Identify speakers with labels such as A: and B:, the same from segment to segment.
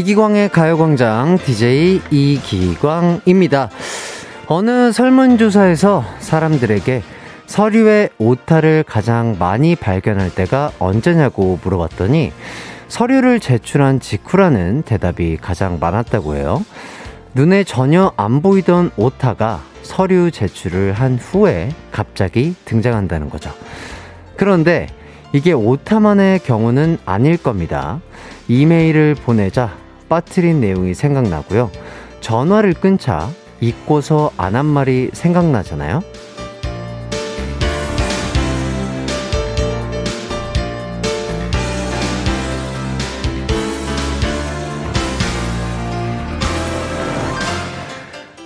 A: 이기광의 가요광장 DJ 이기광입니다. 어느 설문조사에서 사람들에게 서류의 오타를 가장 많이 발견할 때가 언제냐고 물어봤더니 서류를 제출한 직후라는 대답이 가장 많았다고 해요. 눈에 전혀 안 보이던 오타가 서류 제출을 한 후에 갑자기 등장한다는 거죠. 그런데 이게 오타만의 경우는 아닐 겁니다. 이메일을 보내자 빠뜨린 내용이 생각나고요. 전화를 끊자 잊고서 안 한 말이 생각나잖아요.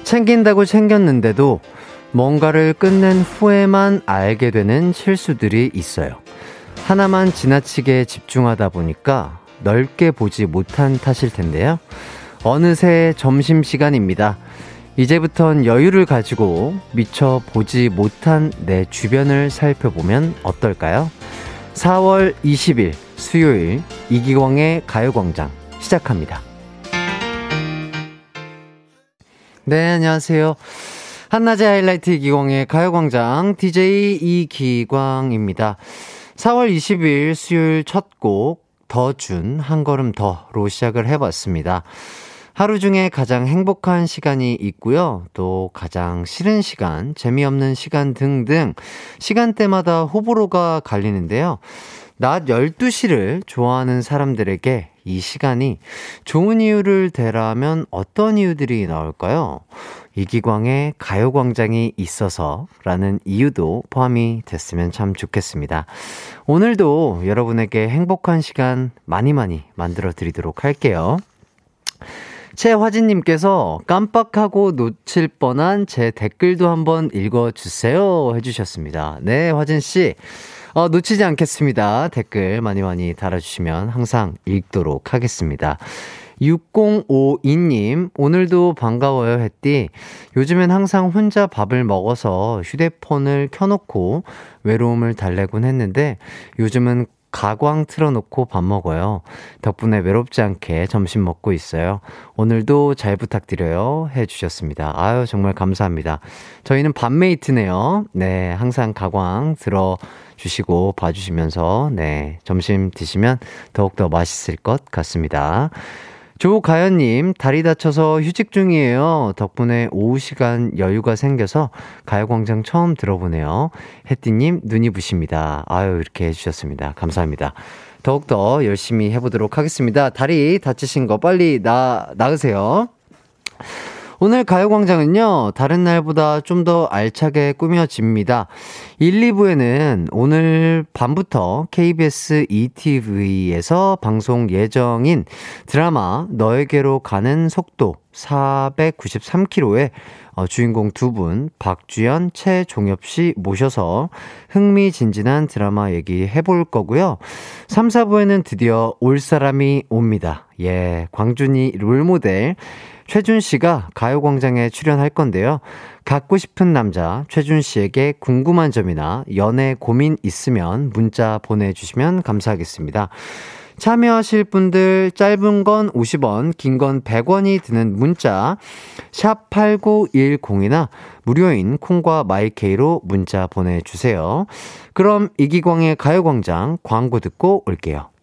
A: 챙긴다고 챙겼는데도 뭔가를 끝낸 후에만 알게 되는 실수들이 있어요. 하나만 지나치게 집중하다 보니까 넓게 보지 못한 탓일 텐데요. 어느새 점심시간입니다. 이제부턴 여유를 가지고 미처 보지 못한 내 주변을 살펴보면 어떨까요? 4월 20일 수요일 이기광의 가요광장 시작합니다. 네, 안녕하세요. 한낮의 하이라이트 이기광의 가요광장 DJ 이기광입니다. 4월 20일 수요일 첫 곡, 더 준 한 걸음 더로 시작을 해봤습니다. 하루 중에 가장 행복한 시간이 있고요. 또 가장 싫은 시간, 재미없는 시간 등등 시간대마다 호불호가 갈리는데요. 낮 12시를 좋아하는 사람들에게 이 시간이 좋은 이유를 대라면 어떤 이유들이 나올까요? 이기광의 가요광장이 있어서 라는 이유도 포함이 됐으면 참 좋겠습니다. 오늘도 여러분에게 행복한 시간 많이 많이 만들어 드리도록 할게요. 최화진님께서 깜빡하고 놓칠 뻔한 제 댓글도 한번 읽어주세요 해주셨습니다. 네, 화진씨. 어, 놓치지 않겠습니다. 댓글 많이 많이 달아주시면 항상 읽도록 하겠습니다. 6052님, 오늘도 반가워요, 했디. 요즘엔 항상 혼자 밥을 먹어서 휴대폰을 켜놓고 외로움을 달래곤 했는데, 요즘은 가광 틀어놓고 밥 먹어요. 덕분에 외롭지 않게 점심 먹고 있어요. 오늘도 잘 부탁드려요. 해주셨습니다. 아유, 정말 감사합니다. 저희는 밥메이트네요. 네, 항상 가광 들어 주시고 봐주시면서, 네, 점심 드시면 더욱더 맛있을 것 같습니다. 조가연님, 다리 다쳐서 휴직 중이에요. 덕분에 오후 시간 여유가 생겨서 가요광장 처음 들어보네요. 혜띠님, 눈이 부십니다. 아유, 이렇게 해주셨습니다. 감사합니다. 더욱더 열심히 해보도록 하겠습니다. 다리 다치신 거 빨리 나, 나으세요. 오늘 가요광장은요, 다른 날보다 좀 더 알차게 꾸며집니다. 1, 2부에는 오늘 밤부터 KBS ETV에서 방송 예정인 드라마 너에게로 가는 속도 493km의 어, 주인공 두 분, 박주연, 최종엽 씨 모셔서 흥미진진한 드라마 얘기 해 볼 거고요. 3, 4부에는 드디어 올 사람이 옵니다. 예, 광준이 롤모델 최준 씨가 가요광장에 출연할 건데요. 갖고 싶은 남자 최준 씨에게 궁금한 점이나 연애 고민 있으면 문자 보내주시면 감사하겠습니다. 참여하실 분들 짧은 건 50원, 긴 건 100원이 드는 문자 샵 8910이나 무료인 콩과 마이케이로 문자 보내 주세요. 그럼 이기광의 가요 광장 광고 듣고 올게요.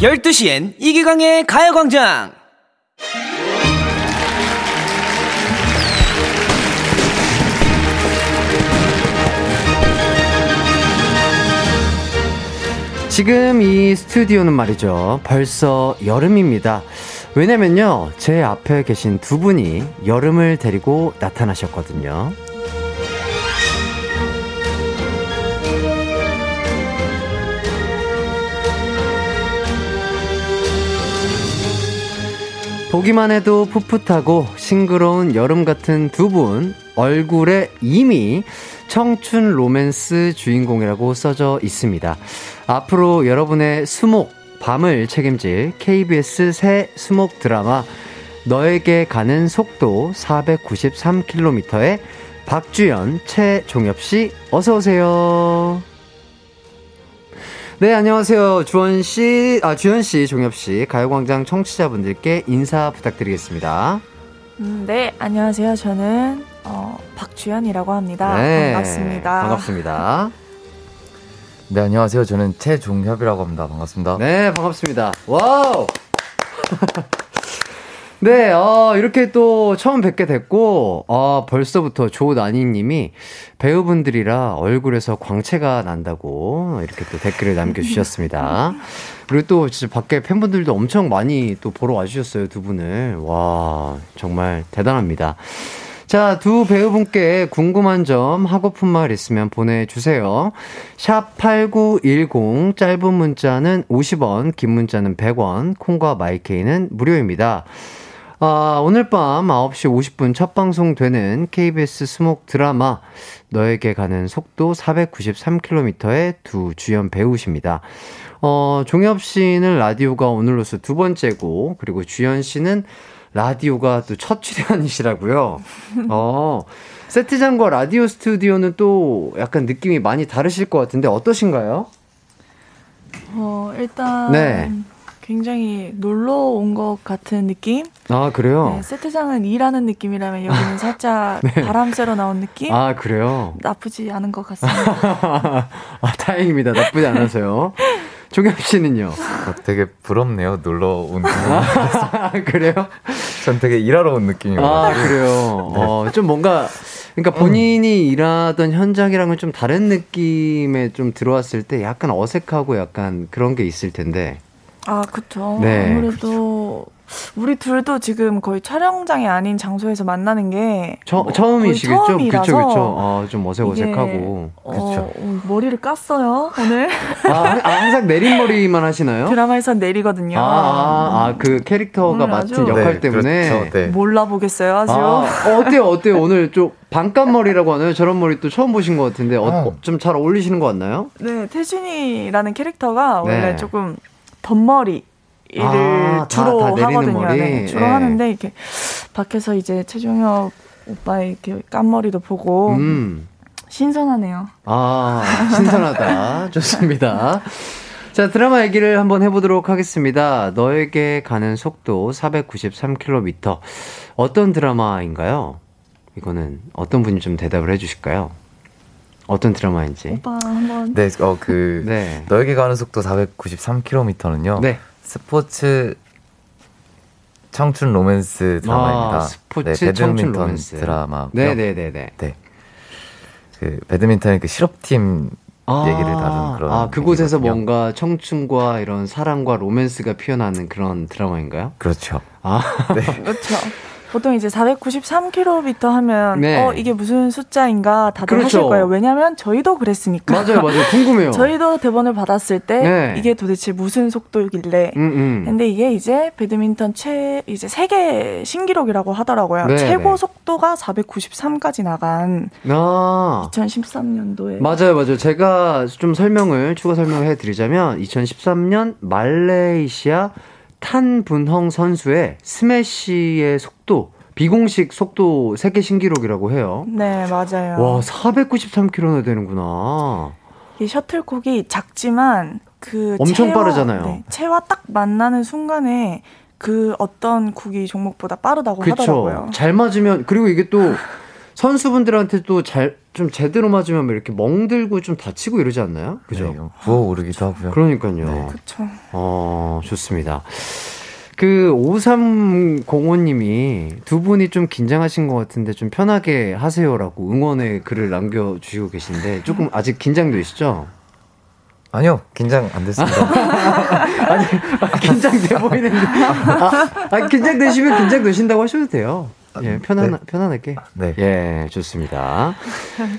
B: 12시엔 이기광의 가요광장!
A: 지금 이 스튜디오는 말이죠. 벌써 여름입니다. 왜냐면요. 제 앞에 계신 두 분이 여름을 데리고 나타나셨거든요. 보기만 해도 풋풋하고 싱그러운 여름 같은 두 분 얼굴에 이미 청춘 로맨스 주인공이라고 써져 있습니다. 앞으로 여러분의 수목 밤을 책임질 KBS 새 수목 드라마 너에게 가는 속도 493km의 박주연, 최종엽 씨, 어서 오세요. 네, 안녕하세요. 주원 씨, 아 주연 씨, 종엽 씨, 가요광장 청취자분들께 인사 부탁드리겠습니다.
C: 음, 네, 안녕하세요. 저는 어, 박주현이라고 합니다. 네, 반갑습니다.
A: 반갑습니다.
D: 네, 안녕하세요. 저는 채종협이라고 합니다. 반갑습니다.
A: 네, 반갑습니다. Wow! 네, 어, 이렇게 또 처음 뵙게 됐고, 어, 벌써부터 조나니님이 배우분들이라 얼굴에서 광채가 난다고 이렇게 또 댓글을 남겨주셨습니다. 그리고 또 진짜 밖에 팬분들도 엄청 많이 또 보러 와주셨어요, 두 분을. 와, 정말 대단합니다. 자, 두 배우분께 궁금한 점, 하고픈 말 있으면 보내주세요. 샵 8910, 짧은 문자는 50원, 긴 문자는 100원, 콩과 마이케이는 무료입니다. 아, 오늘 밤 9시 50분 첫 방송되는 KBS 스목 드라마 너에게 가는 속도 493km의 두 주연 배우십니다. 어, 종엽 씨는 라디오가 오늘로서 두 번째고, 그리고 주연 씨는 라디오가 또 첫 출연이시라고요. 어, 세트장과 라디오 스튜디오는 또 약간 느낌이 많이 다르실 것 같은데 어떠신가요?
C: 어, 일단. 네. 굉장히 놀러 온 것 같은 느낌?
A: 아, 그래요?
C: 네, 세트장은 일하는 느낌이라면 여기는 살짝 네. 바람 쐬러 나온 느낌?
A: 아, 그래요?
C: 나쁘지 않은 것 같습니다.
A: 아, 다행입니다. 나쁘지 않아서요. 조겸 씨는요?
D: 어, 되게 부럽네요. 놀러 온 느낌.
A: 아, 그래요?
D: 전 되게 일하러 온 느낌이에요.
A: 아, 그래요? 네. 어, 좀 뭔가, 그러니까 본인이 음. 일하던 현장이랑은 좀 다른 느낌에 좀 들어왔을 때 약간 어색하고 약간 그런 게 있을 텐데.
C: 아, 그쵸. 네. 아무래도 우리 둘도 지금 거의 촬영장이 아닌 장소에서 만나는 게
A: 처, 뭐 처음이시겠죠? 그쵸, 그쵸. 아, 좀 어색어색하고.
C: 어, 그쵸. 어, 머리를 깠어요, 오늘.
A: 아, 아, 항상 내린머리만 하시나요?
C: 드라마에서 내리거든요. 아,
A: 아, 아 그 캐릭터가 맡은 역할 네, 때문에. 그렇죠,
C: 네. 몰라보겠어요, 아주. 아,
A: 어, 어때요, 어때요? 오늘 좀 반값머리라고 하나요? 저런 머리 또 처음 보신 것 같은데, 어, 어. 좀잘 어울리시는 것 같나요?
C: 네, 태준이라는 캐릭터가 원래 네. 조금 덧머리 를 아, 주로 다, 다 하거든요. 네, 주로 예. 하는데 이렇게 밖에서 이제 최종혁 오빠의 이렇게 깐머리도 보고 음. 신선하네요.
A: 아 신선하다. 좋습니다. 자 드라마 얘기를 한번 해보도록 하겠습니다. 너에게 가는 속도 493km 어떤 드라마인가요? 이거는 어떤 분이 좀 대답을 해주실까요? 어떤 드라마인지.
C: 오빠 한번.
D: 네, 어, 그, 네. 너에게 가는 속도 493km는요. 네. 스포츠 청춘 로맨스 드라마입니다. 아,
A: 스포츠 네, 배드민턴 로맨스.
D: 드라마.
A: 네네네네.
D: 네. 그 배드민턴의 그 실업팀 아, 얘기를 다룬 그런.
A: 아 그곳에서 얘기거든요. 뭔가 청춘과 이런 사랑과 로맨스가 피어나는 그런 드라마인가요?
D: 그렇죠.
A: 아
C: 네. 그렇죠. 보통 이제 493km 하면 네. 어 이게 무슨 숫자인가 다들 그렇죠. 하실 거예요. 왜냐하면 저희도 그랬으니까.
A: 맞아요, 맞아요. 궁금해요.
C: 저희도 대본을 받았을 때 네. 이게 도대체 무슨 속도길래. 음, 음. 근데 이게 이제 배드민턴 최 이제 세계 신기록이라고 하더라고요. 네, 최고 네. 속도가 493까지 나간 아. 2013년도에.
A: 맞아요, 맞아요. 제가 좀 설명을 추가 설명을 해드리자면 2013년 말레이시아 탄분헝 선수의 스매시의 속도 비공식 속도 세계 신기록이라고 해요.
C: 네, 맞아요.
A: 와, 493km나 되는구나.
C: 이 셔틀콕이 작지만 그
A: 엄청 채와, 빠르잖아요. 네,
C: 채와 딱 만나는 순간에 그 어떤 국이 종목보다 빠르다고 그쵸. 하더라고요.
A: 잘 맞으면 그리고 이게 또 선수분들한테 또잘좀 제대로 맞으면 뭐 이렇게 멍들고 좀 다치고 이러지 않나요? 그죠? 네,
D: 부어 오르기도 하고요.
A: 그러니까요.
C: 네. 그렇죠.
A: 어, 좋습니다. 그 5305님이 두 분이 좀 긴장하신 것 같은데 좀 편하게 하세요라고 응원의 글을 남겨주시고 계신데 조금 아직 긴장되시죠?
D: 아니요, 긴장 안 됐습니다.
A: 아니, 아, 긴장돼 보이는데. 아, 아, 긴장되시면 긴장되신다고 하셔도 돼요. 예, 편안, 네. 편안하게. 네. 예, 좋습니다.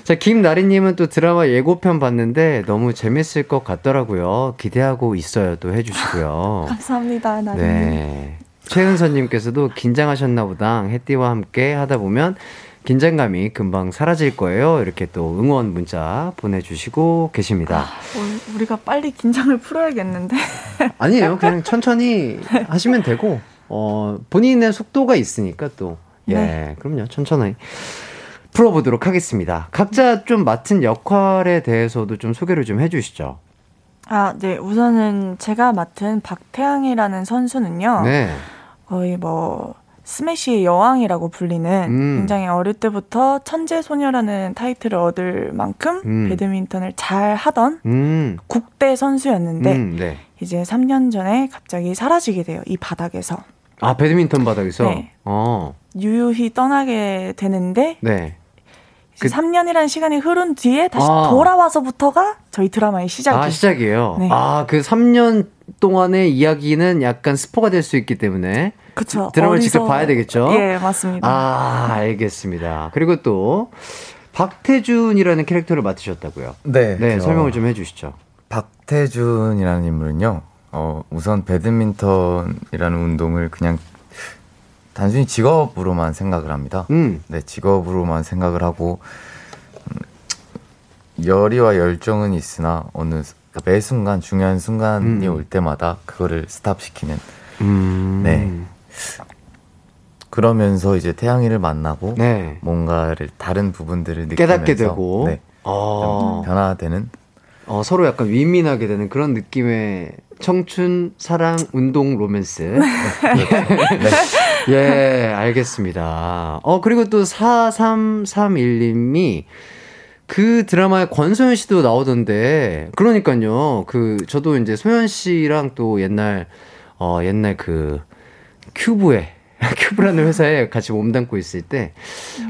A: 자, 김나리 님은 또 드라마 예고편 봤는데 너무 재밌을 것 같더라고요. 기대하고 있어요. 또 해 주시고요.
C: 감사합니다, 나리님. 네.
A: 최은서님께서도 긴장하셨나 보다. 해띠와 함께 하다 보면 긴장감이 금방 사라질 거예요. 이렇게 또 응원 문자 보내주시고 계십니다.
C: 아, 우리가 빨리 긴장을 풀어야겠는데.
A: 아니에요. 그냥 천천히 하시면 되고, 어, 본인의 속도가 있으니까 또, 예, 네. 그럼요. 천천히. 풀어보도록 하겠습니다. 각자 좀 맡은 역할에 대해서도 좀 소개를 좀 해주시죠.
C: 아, 네. 우선은 제가 맡은 박태양이라는 선수는요. 네. 거의 뭐 스매시의 여왕이라고 불리는 음. 굉장히 어릴 때부터 천재 소녀라는 타이틀을 얻을 만큼 음. 배드민턴을 잘 하던 음. 국대 선수였는데 음, 네. 이제 3년 전에 갑자기 사라지게 돼요. 이 바닥에서.
A: 아, 배드민턴 바닥에서? 네.
C: 어. 유유히 떠나게 되는데 네. 그 3년이라는 시간이 흐른 뒤에 다시 아. 돌아와서부터가 저희 드라마의 시작이
A: 아, 시작이에요. 네. 아, 그 3년 동안의 이야기는 약간 스포가 될 수 있기 때문에
C: 그쵸.
A: 드라마를 어디서... 직접 봐야 되겠죠?
C: 예, 맞습니다.
A: 아, 알겠습니다. 그리고 또 박태준이라는 캐릭터를 맡으셨다고요?
D: 네.
A: 네, 저... 설명을 좀 해 주시죠.
D: 박태준이라는 인물은요. 어, 우선 배드민턴이라는 운동을 그냥 단순히 직업으로만 생각을 합니다. 음. 네, 직업으로만 생각을 하고 음, 열의와 열정은 있으나 어느 그러니까 매 순간 중요한 순간이 음. 올 때마다 그거를 스탑시키는 음. 네. 그러면서 이제 태양이를 만나고 네. 뭔가를 다른 부분들을
A: 깨닫게 되고 네.
D: 어. 변화되는
A: 어, 서로 약간 윈윈하게 되는 그런 느낌의 청춘 사랑 운동 로맨스. 네. 예, 알겠습니다. 어, 그리고 또 4331님이 그 드라마에 권소연 씨도 나오던데, 그러니까요. 그, 저도 이제 소연 씨랑 또 옛날, 어, 옛날 그, 큐브에, 큐브라는 회사에 같이 몸담고 있을 때,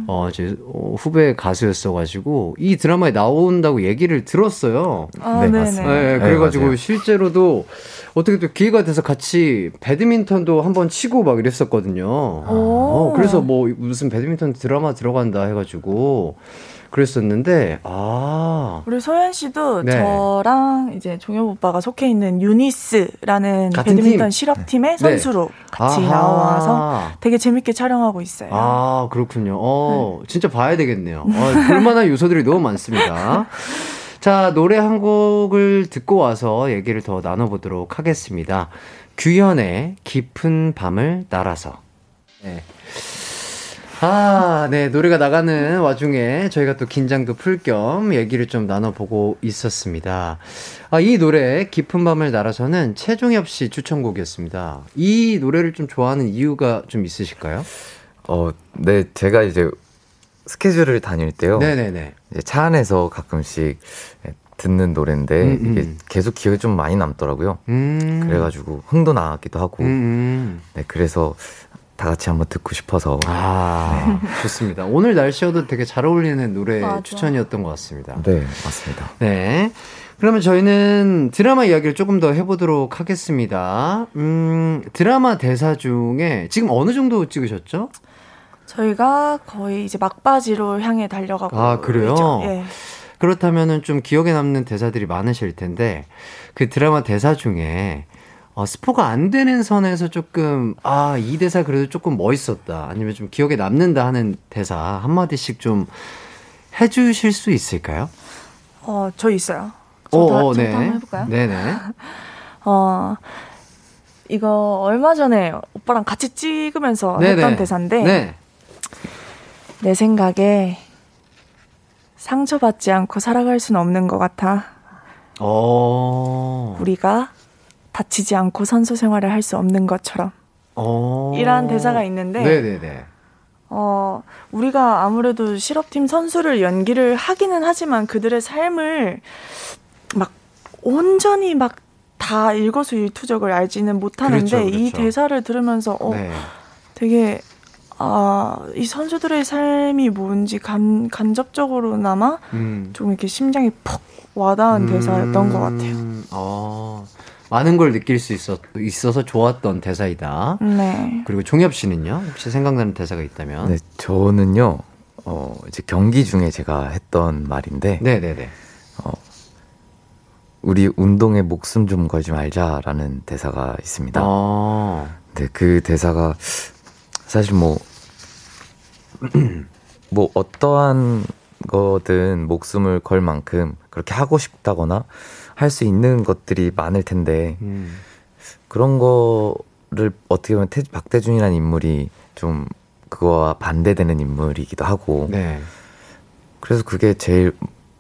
A: 어, 제 어, 후배 가수였어가지고, 이 드라마에 나온다고 얘기를 들었어요.
C: 아, 네, 맞습니다.
A: 네, 그래가지고 네, 실제로도 어떻게 또 기회가 돼서 같이 배드민턴도 한번 치고 막 이랬었거든요. 어, 그래서 뭐 무슨 배드민턴 드라마 들어간다 해가지고, 그랬었는데 아
C: 우리 소연 씨도 네. 저랑 이제 종엽 오빠가 속해 있는 유니스라는 배드민턴 팀? 실업팀의 네. 선수로 같이 아하. 나와서 되게 재밌게 촬영하고 있어요.
A: 아 그렇군요. 어 네. 진짜 봐야 되겠네요. 어, 볼만한 요소들이 너무 많습니다. 자 노래 한 곡을 듣고 와서 얘기를 더 나눠보도록 하겠습니다. 규현의 깊은 밤을 날아서. 네. 아, 네. 노래가 나가는 와중에 저희가 또 긴장도 풀 겸 얘기를 좀 나눠보고 있었습니다. 아, 이 노래, 깊은 밤을 날아서는 최종엽 씨 추천곡이었습니다. 이 노래를 좀 좋아하는 이유가 좀 있으실까요?
D: 어, 네. 제가 이제 스케줄을 다닐 때요.
A: 네네네.
D: 이제 차 안에서 가끔씩 듣는 노래인데 음, 음. 이게 계속 기억에 좀 많이 남더라고요. 음. 그래가지고 흥도 나기도 하고. 음, 음. 네, 그래서 다 같이 한번 듣고 싶어서.
A: 아, 네. 좋습니다. 오늘 날씨와도 되게 잘 어울리는 노래 맞아. 추천이었던 것 같습니다.
D: 네, 맞습니다.
A: 네. 그러면 저희는 드라마 이야기를 조금 더 해보도록 하겠습니다. 음, 드라마 대사 중에 지금 어느 정도 찍으셨죠?
C: 저희가 거의 이제 막바지로 향해 달려가고
A: 아 그래요? 예. 그렇다면은 좀 기억에 남는 대사들이 많으실 텐데 그 드라마 대사 중에 어, 스포가 안 되는 선에서 조금 아 이 대사 그래도 조금 멋있었다 아니면 좀 기억에 남는다 하는 대사 한 마디씩 좀 해주실 수 있을까요?
C: 어, 저 있어요. 저도, 오, 어, 어, 네. 한번 해볼까요?
A: 네네.
C: 어, 이거 얼마 전에 오빠랑 같이 찍으면서 네네. 했던 대사인데 네. 내 생각에 상처받지 않고 살아갈 수는 없는 것 같아.
A: 어.
C: 우리가 다치지 않고 선수 생활을 할 수 없는 것처럼. 어... 이러한 대사가 있는데
A: 네네네.
C: 어, 우리가 아무래도 실업팀 선수를 연기를 하기는 하지만 그들의 삶을 막 온전히 막 다 일거수일투족을 알지는 못하는데 그렇죠, 그렇죠. 이 대사를 들으면서 어, 네. 되게 아, 이 선수들의 삶이 뭔지 간, 간접적으로나마 음. 좀 이렇게 심장이 퍽 와닿은 음. 대사였던 것 같아요.
A: 어. 많은 걸 느낄 수 있었, 있어서 좋았던 대사이다.
C: 네.
A: 그리고 종엽 씨는요? 혹시 생각나는 대사가 있다면?
D: 네, 저는요, 어, 이제 경기 중에 제가 했던 말인데.
A: 네네네. 어,
D: 우리 운동에 목숨 좀 걸지 말자라는 대사가 있습니다. 아. 네, 그 대사가 사실 뭐, 뭐 어떠한 거든 목숨을 걸 만큼 그렇게 하고 싶다거나 할 수 있는 것들이 많을 텐데 음. 그런 거를 어떻게 보면 태, 박대준이라는 인물이 좀 그거와 반대되는 인물이기도 하고 네. 그래서 그게 제일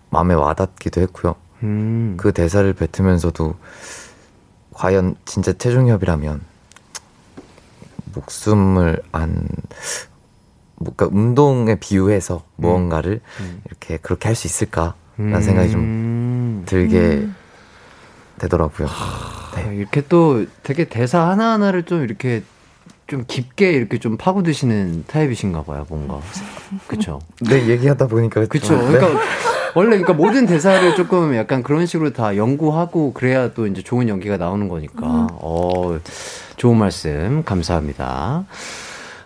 D: 마음에 와닿기도 했고요. 음. 그 대사를 뱉으면서도 과연 진짜 체중협이라면 목숨을 안 뭔가 운동에 비유해서 무언가를 음. 음. 이렇게 그렇게 할 수 있을까라는 음. 생각이 좀 들게 음. 되더라고요.
A: 네. 이렇게 또 되게 대사 하나하나를 좀 이렇게 좀 깊게 이렇게 좀 파고드시는 타입이신가 봐요, 뭔가. 그쵸?
D: 네, 얘기하다 보니까.
A: 그쵸. 네. 그러니까 원래 그러니까 모든 대사를 조금 약간 그런 식으로 다 연구하고 그래야 또 이제 좋은 연기가 나오는 거니까. 음. 어, 좋은 말씀 감사합니다.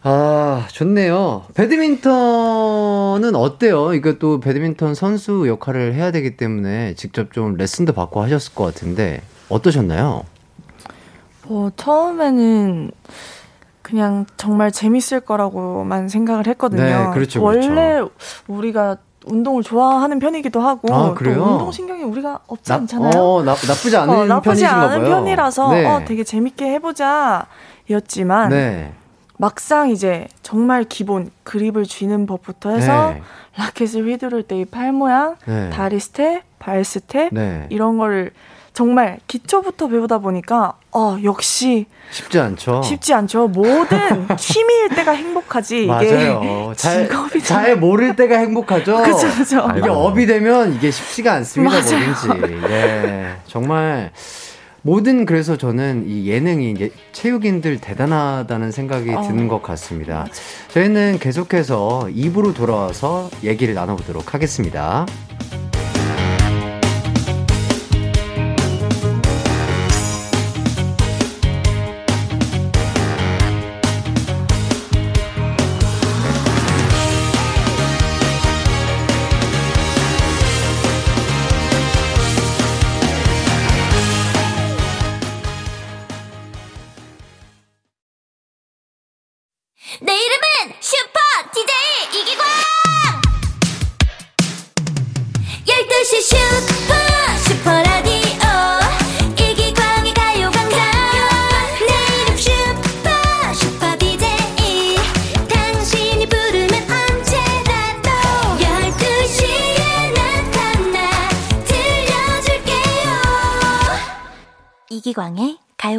A: 아, 좋네요. 배드민턴은 어때요? 이거 또 배드민턴 선수 역할을 해야 되기 때문에 직접 좀 레슨도 받고 하셨을 것 같은데 어떠셨나요?
C: 뭐 처음에는 그냥 정말 재밌을 거라고만 생각을 했거든요. 네, 그렇죠, 그렇죠. 원래 우리가 운동을 좋아하는 편이기도 하고 아, 또 운동 신경이 우리가 없지 나, 않잖아요.
A: 어, 나, 나쁘지 않은 어,
C: 나쁘지
A: 않은
C: 봐요. 편이라서 네. 어, 되게 재밌게 해보자였지만 네. 막상 이제 정말 기본 그립을 쥐는 법부터 해서 네. 라켓을 휘두를 때 이 팔 모양, 네. 다리 스텝, 발 스텝 네. 이런 걸 정말 기초부터 배우다 보니까 어 역시
A: 쉽지 않죠.
C: 쉽지 않죠. 모든 취미일 때가 행복하지.
A: 맞아요. 잘, 잘 모를 때가 행복하죠.
C: 그렇죠, 그렇죠.
A: 이게 업이 되면 이게 쉽지가 않습니다. 뭐든지. 예, 정말 모든 그래서 저는 이 예능이 이제 체육인들 대단하다는 생각이 어. 드는 것 같습니다. 저희는 계속해서 입으로 돌아와서 얘기를 나눠보도록 하겠습니다.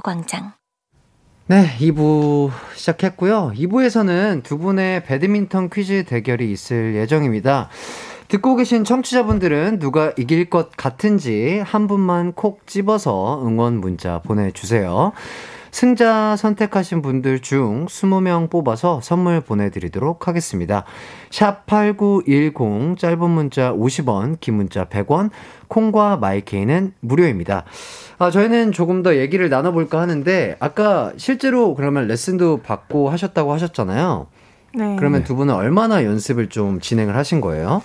E: 가요광장.
A: 네, 2부 시작했고요. 2부에서는 두 분의 배드민턴 퀴즈 대결이 있을 예정입니다. 듣고 계신 청취자분들은 누가 이길 것 같은지 한 분만 콕 집어서 응원 문자 보내주세요. 승자 선택하신 분들 중 20명 뽑아서 선물 보내드리도록 하겠습니다. 샵 8910, 짧은 문자 50원, 긴 문자 100원, 콩과 마이케이는 무료입니다. 아, 저희는 조금 더 얘기를 나눠볼까 하는데, 아까 실제로 그러면 레슨도 받고 하셨다고 하셨잖아요. 네. 그러면 두 분은 얼마나 연습을 좀 진행을 하신 거예요?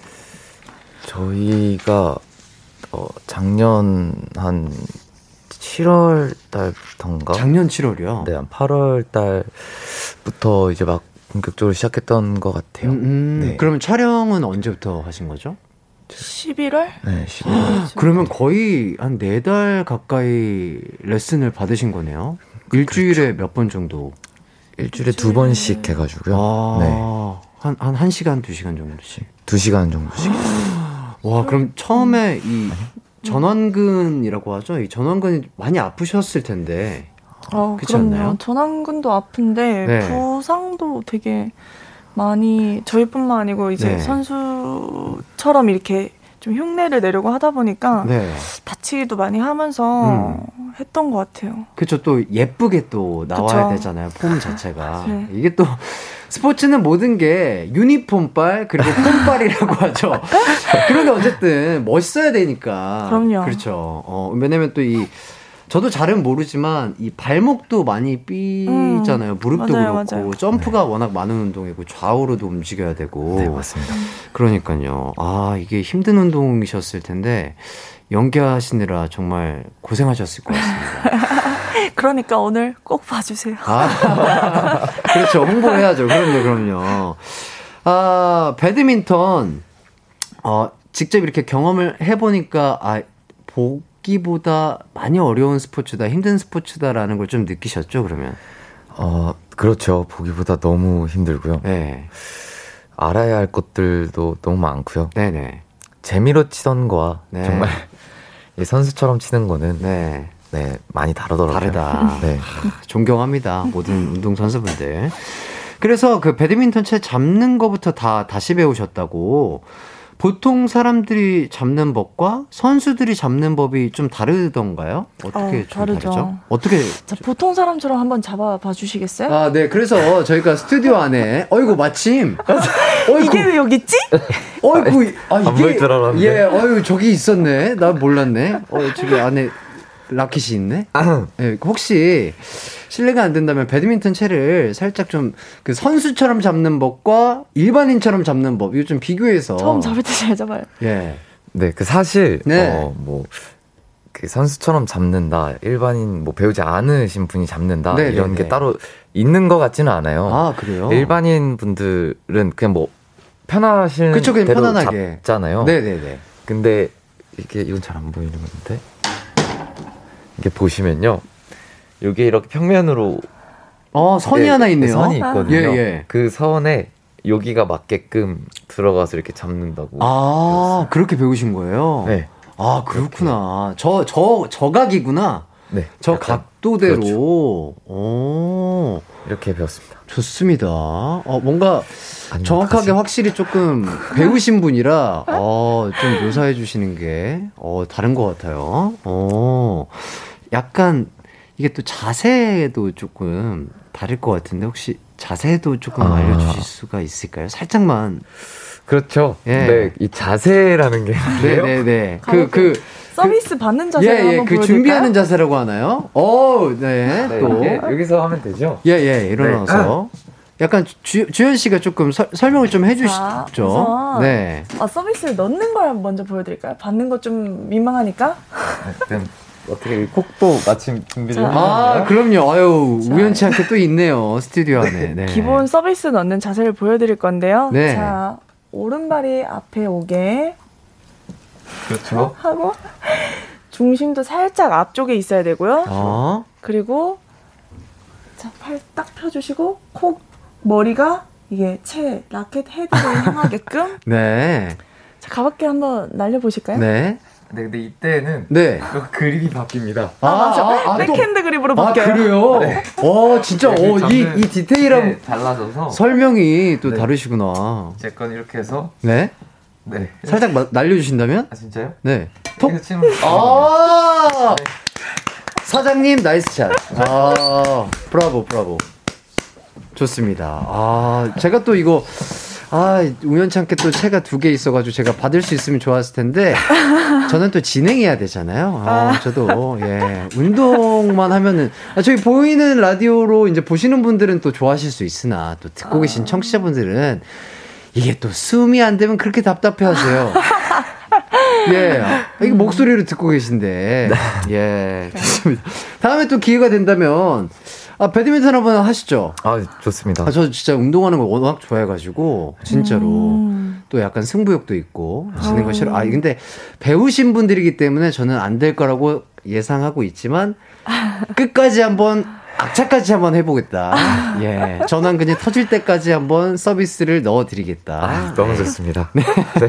D: 저희가, 어, 작년 한 7월 달부터인가?
A: 작년 7월이요?
D: 네, 한 8월 달부터 이제 막 본격적으로 시작했던 것 같아요. 음, 음.
A: 네. 그러면 촬영은 언제부터 하신 거죠?
C: 11월?
D: 네, 11월.
A: 그러면 거의 한네달 가까이 레슨을 받으신 거네요? 일주일에 그렇죠. 몇번 정도?
D: 일주일에 두 번씩 해가지고요. 아,
A: 네. 한, 한 1시간, 2시간 정도씩?
D: 2시간 정도씩.
A: 와, 그럼 처음에 이 전완근이라고 하죠. 이 전완근이 많이 아프셨을 텐데.
C: 어, 그렇지 그럼요. 않나요? 전완근도 아픈데 네. 부상도 되게 많이 저희뿐만 아니고 이제 네. 선수처럼 이렇게 좀 흉내를 내려고 하다 보니까 네. 다치기도 많이 하면서 음. 했던 것 같아요.
A: 그렇죠. 또 예쁘게 또 나와야 그쵸? 되잖아요. 폼 자체가 네. 이게 또 스포츠는 모든 게 유니폼빨 그리고 폼빨이라고 하죠. 그런데 어쨌든 멋있어야 되니까.
C: 그럼요.
A: 그렇죠. 어, 왜냐면 또 이 저도 잘은 모르지만 이 발목도 많이 삐잖아요. 음, 무릎도 맞아요, 그렇고 맞아요. 점프가 네. 워낙 많은 운동이고 좌우로도 움직여야 되고.
D: 네, 맞습니다.
A: 그러니까요. 아, 이게 힘든 운동이셨을 텐데 연기하시느라 정말 고생하셨을 것 같습니다.
C: 그러니까 오늘 꼭 봐주세요.
A: 아, 그렇죠. 홍보해야죠. 그럼요, 그럼요. 아, 배드민턴, 어, 직접 이렇게 경험을 해보니까, 아, 보기보다 많이 어려운 스포츠다, 힘든 스포츠다라는 걸 좀 느끼셨죠, 그러면?
D: 어, 그렇죠. 보기보다 너무 힘들고요. 네. 알아야 할 것들도 너무 많고요. 네네. 재미로 치던 거와 네. 정말 선수처럼 치는 거는 네. 네, 많이 다르더라고요.
A: 다르다. 네. 존경합니다. 모든 운동 선수분들. 그래서 그 배드민턴 채 잡는 거부터 다 다시 배우셨다고. 보통 사람들이 잡는 법과 선수들이 잡는 법이 좀 다르던가요? 어떻게 어, 다르죠. 다르죠? 어떻게?
C: 자, 보통 사람처럼 한번 잡아봐 주시겠어요?
A: 아, 네. 그래서 저희가 스튜디오 안에, 어이구 마침.
C: 어이구. 이게 왜 여기 있지?
A: 어이구, 아 이게 예, 어유 저기 있었네. 나 몰랐네. 어, 저기 안에 라켓이 있네. 아. 네, 혹시 실례가 안 된다면 배드민턴 채를 살짝 좀 그 선수처럼 잡는 법과 일반인처럼 잡는 법 이거 좀 비교해서
C: 처음 잡을 때 잘 잡아요.
D: 예. 네, 그 사실 네. 어 뭐 그 선수처럼 잡는다 일반인 뭐 배우지 않으신 분이 잡는다 네, 이런 네, 게 네. 따로 있는 것 같지는 않아요.
A: 아 그래요?
D: 일반인 분들은 그냥 뭐 편하신 그쵸, 그냥 대로 편안하게 잡잖아요. 네네네. 근데 이게 이건 잘 안 보이는 건데 이렇게 보시면요. 여기 이렇게 평면으로
A: 어 선이 네, 하나 있네요.
D: 선이 있거든요. 예, 예. 그 선에 여기가 맞게끔 들어가서 이렇게 잡는다고.
A: 아 배웠어요. 그렇게 배우신 거예요? 네. 아 그렇구나. 저 저 저각이구나. 네. 저 각도대로. 그렇죠. 오.
D: 이렇게 배웠습니다.
A: 좋습니다. 어 뭔가 정확하게 확실히 조금 배우신 분이라 어, 좀 묘사해 주시는 게 어, 다른 것 같아요. 어, 약간 이게 또 자세도 조금 다를 것 같은데 혹시 자세도 조금 아. 알려주실 수가 있을까요? 살짝만.
D: 그렇죠. 예. 네, 이 자세라는 게
A: 네네네. 네. 그그
C: 서비스 받는 자세 예, 예, 한번 그
A: 준비하는 자세라고 하나요? 어, 네. 네또
D: 여기서 하면 되죠.
A: 예, 예, 일어나서. 네. 약간 주, 주현 씨가 조금 서, 설명을 좀 해주시죠. 네.
C: 아 서비스를 넣는 걸 먼저 보여드릴까요? 받는 거좀 민망하니까.
D: 네, 어떻게 콕도 마침 준비를
A: 아, 그럼요. 아유, 자, 우연치 않게 또 있네요. 스튜디오 안에. 네.
C: 기본 서비스 넣는 자세를 보여드릴 건데요. 네. 자, 오른발이 앞에 오게.
D: 그렇죠.
C: 하고, 중심도 살짝 앞쪽에 있어야 되고요. 어? 그리고, 자, 팔 딱 펴주시고, 콕, 머리가 이게 채 라켓 헤드를 향하게끔. 네. 자, 가볍게 한번 날려보실까요?
A: 네.
D: 네, 근데 이때는 네. 또 그립이 바뀝니다.
C: 아, 맞아. 아, 아, 백핸드 그립으로 아, 바뀌어요.
A: 아, 그래요? 네. 어, 진짜 네, 어, 이, 이 디테일한 네,
D: 달라져서
A: 설명이 또 네. 다르시구나.
D: 제 건 이렇게 해서
A: 네. 네. 살짝 마, 날려주신다면?
D: 아, 진짜요?
A: 네. 톡! 아! 네. 사장님, nice shot. 아, 브라보, 브라보. 좋습니다. 아, 제가 또 이거 아, 우연찮게 또 채가 두 개 있어가지고 제가 받을 수 있으면 좋았을 텐데, 저는 또 진행해야 되잖아요. 아, 아. 저도, 예. 운동만 하면은, 아, 저희 보이는 라디오로 이제 보시는 분들은 또 좋아하실 수 있으나, 또 듣고 아. 계신 청취자분들은, 이게 또 숨이 안 되면 그렇게 답답해 하세요. 예. 이게 목소리로 듣고 계신데. 네. 예. 좋습니다. 다음에 또 기회가 된다면, 아, 배드민턴 한번 하시죠.
D: 아, 좋습니다.
A: 아, 저 진짜 운동하는 거 워낙 좋아해가지고, 진짜로. 음. 또 약간 승부욕도 있고, 지는 거 싫어. 아, 근데 배우신 분들이기 때문에 저는 안 될 거라고 예상하고 있지만, 끝까지 한번 악착같이 한번 해보겠다. 예. 전환 그냥 터질 때까지 한번 서비스를 넣어드리겠다.
D: 아, 너무 좋습니다. 네. 네.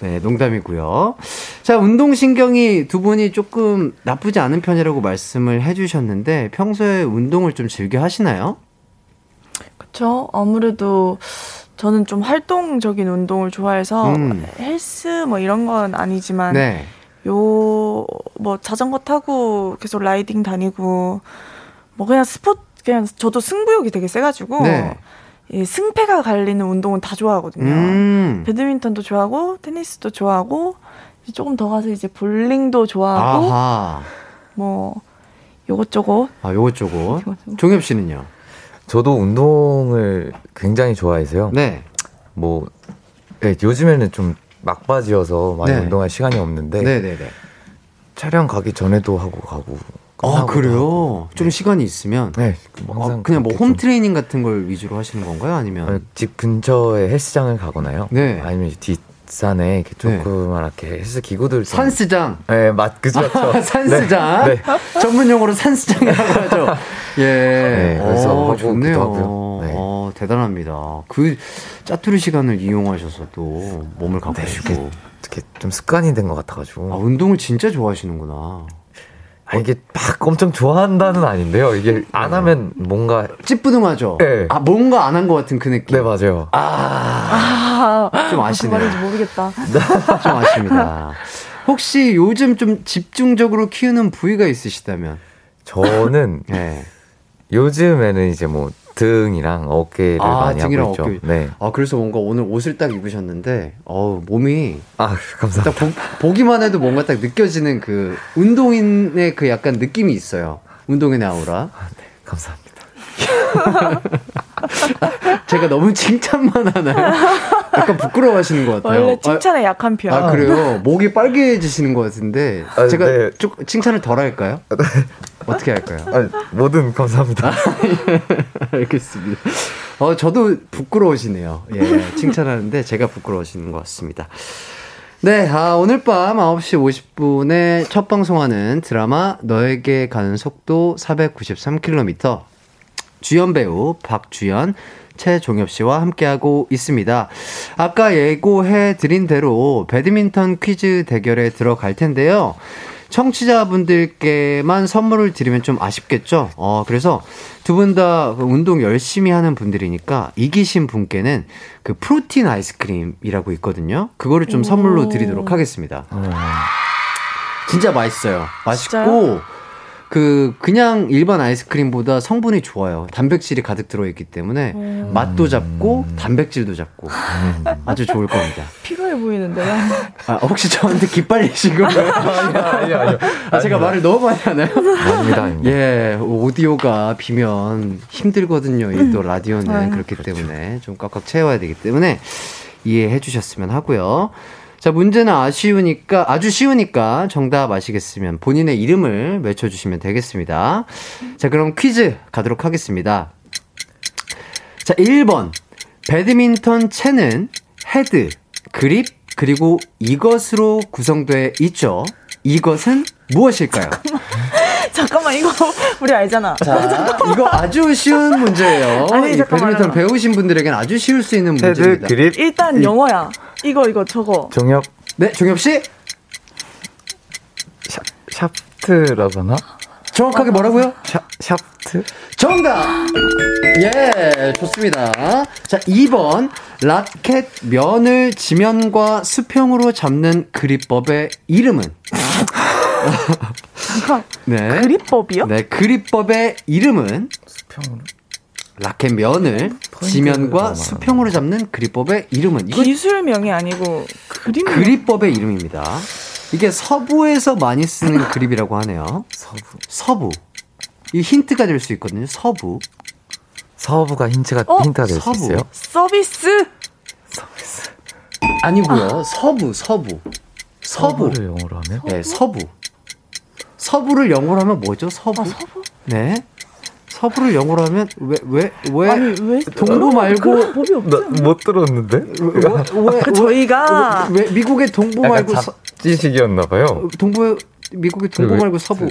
A: 네, 농담이고요. 자, 운동신경이 두 분이 조금 나쁘지 않은 편이라고 말씀을 해주셨는데 평소에 운동을 좀 즐겨 하시나요?
C: 그쵸. 아무래도 저는 좀 활동적인 운동을 좋아해서 음. 헬스 뭐 이런 건 아니지만 네. 요 뭐 자전거 타고 계속 라이딩 다니고 뭐 그냥 스포츠 그냥 저도 승부욕이 되게 세가지고 네. 이 승패가 갈리는 운동은 다 좋아하거든요. 음. 배드민턴도 좋아하고 테니스도 좋아하고 조금 더 가서 이제 볼링도 좋아하고 아하. 뭐 요것저것.
A: 아 요것저것. 종엽 씨는요?
D: 저도 운동을 굉장히 좋아해서요. 네. 뭐 네, 요즘에는 좀 막바지여서 많이 네. 운동할 시간이 없는데 네네네. 촬영 가기 전에도 하고 가고
A: 아 그래요? 좀 네. 시간이 있으면 네 어, 그냥 뭐 홈 트레이닝 같은 걸 위주로 하시는 건가요? 아니면 어,
D: 집 근처에 헬스장을 가거나요? 네 아니면 뒷 산에 이렇게 네. 조그맣게 네. 헬스 기구들
A: 좀... 산스장.
D: 네, 맞 그죠.
A: 아, 산스장. 네. 네. 전문 용어로 산스장이라고 하죠. 예. 네, 그래서 오, 좋네요. 네. 어, 대단합니다. 그 짜투리 시간을 이용하셔서 또 몸을 가꾸시고 네,
D: 이렇게 좀 습관이 된 것 같아가지고.
A: 아, 운동을 진짜 좋아하시는구나.
D: 아, 이게 막 엄청 좋아한다는 아닌데요. 이게 안 네. 하면 뭔가
A: 찌뿌둥하죠. 네. 아 뭔가 안 한 것 같은 그 느낌.
D: 네 맞아요.
A: 아, 아 좀 아시네요.
C: 말인지 모르겠다.
A: 좀 아쉽니다. 혹시 요즘 좀 집중적으로 키우는 부위가 있으시다면?
D: 저는 네. 요즘에는 이제 뭐 등이랑 어깨를 아, 많이 하고 있죠. 어깨. 네.
A: 아 그래서 뭔가 오늘 옷을 딱 입으셨는데 어 몸이
D: 아 감사합니다.
A: 딱 보, 기만 해도 뭔가 딱 느껴지는 그 운동인의 그 약간 느낌이 있어요. 운동인의 아우라.
D: 아, 네. 감사합니다.
A: 제가 너무 칭찬만 하나요? 약간 부끄러워하시는 것 같아요.
C: 원래 칭찬에 아, 약한 편.
A: 아 그래요? 목이 빨개지시는 것 같은데 아, 제가 네. 좀 칭찬을 덜 할까요? 네. 어떻게 할까요?
D: 아, 뭐든 감사합니다.
A: 알겠습니다. 어 저도 부끄러우시네요. 예, 칭찬하는데 제가 부끄러우시는 것 같습니다. 네, 아, 오늘 밤 9시 50분에 첫 방송하는 드라마 너에게 가는 속도 493km 주연 배우 박주연, 최종엽 씨와 함께하고 있습니다. 아까 예고해 드린 대로 배드민턴 퀴즈 대결에 들어갈 텐데요. 청취자분들께만 선물을 드리면 좀 아쉽겠죠? 어, 그래서 두 분 다 운동 열심히 하는 분들이니까 이기신 분께는 그 프로틴 아이스크림이라고 있거든요. 그거를 좀 선물로 드리도록 하겠습니다. 진짜 맛있어요. 맛있고, 진짜요? 그 그냥 일반 아이스크림보다 성분이 좋아요. 단백질이 가득 들어있기 때문에 음. 맛도 잡고 단백질도 잡고 아주 좋을 겁니다.
C: 피곤해 보이는데요?
A: 아, 혹시 저한테 기빨리신 건가요? 아니, 아니, 아니, 아, 제가 말을 너무 많이 하나요?
D: 아닙니다.
A: 예, 오디오가 비면 힘들거든요. 이또 라디오는 아, 그렇기 그렇죠. 때문에 좀 꽉꽉 채워야 되기 때문에 이해해 주셨으면 하고요. 자, 문제는 아쉬우니까, 아주 쉬우니까 정답 아시겠으면 본인의 이름을 외쳐주시면 되겠습니다. 자, 그럼 퀴즈 가도록 하겠습니다. 자, 1번. 배드민턴 채는 헤드, 그립, 그리고 이것으로 구성되어 있죠. 이것은 무엇일까요?
C: 잠깐만, 이거 우리 알잖아.
A: 자, 이거 아주 쉬운 문제예요. 아니, 배드민턴 배우신 분들에게는 아주 쉬울 수 있는 문제입니다.
D: 그립.
C: 일단 영어야. 이거 이거 저거.
D: 종협.
A: 네, 종협 씨.
D: 샤, 샤프트라고 하나?
A: 정확하게 뭐라고요?
D: 샤, 샤프트?
A: 정답! 예, 좋습니다. 자, 2번. 라켓 면을 지면과 수평으로 잡는 그립법의 이름은?
C: 잠깐. 네. 그립법이요?
A: 네, 그립법의 이름은? 수평으로? 라켓 면을 지면과 수평으로 잡는 그립법의 이름은
C: 기술명이 아니고 그림
A: 그립법의 이름입니다. 이게 서부에서 많이 쓰는 그립이라고 하네요.
D: 서부.
A: 서부. 이 힌트가 될 수 있거든요. 서부.
D: 서부가 힌트가 어? 힌트가 될 수 있어요?
C: 서비스.
D: 서비스.
A: 아니고요. 아. 서부, 서부.
D: 서부. 를 영어로 하면?
A: 네, 서부. 서부를 영어로 하면 뭐죠? 서부. 아,
C: 서부?
A: 네. 서부를 영어로 하면 왜
C: 왜왜왜
A: 동부 말고
C: 법이 없죠?
D: 못 들었는데 왜,
C: 왜, 그 저희가
A: 왜, 왜 미국의 동부 말고
D: 지식이었나 봐요.
A: 동부 미국의 동부 말고 서부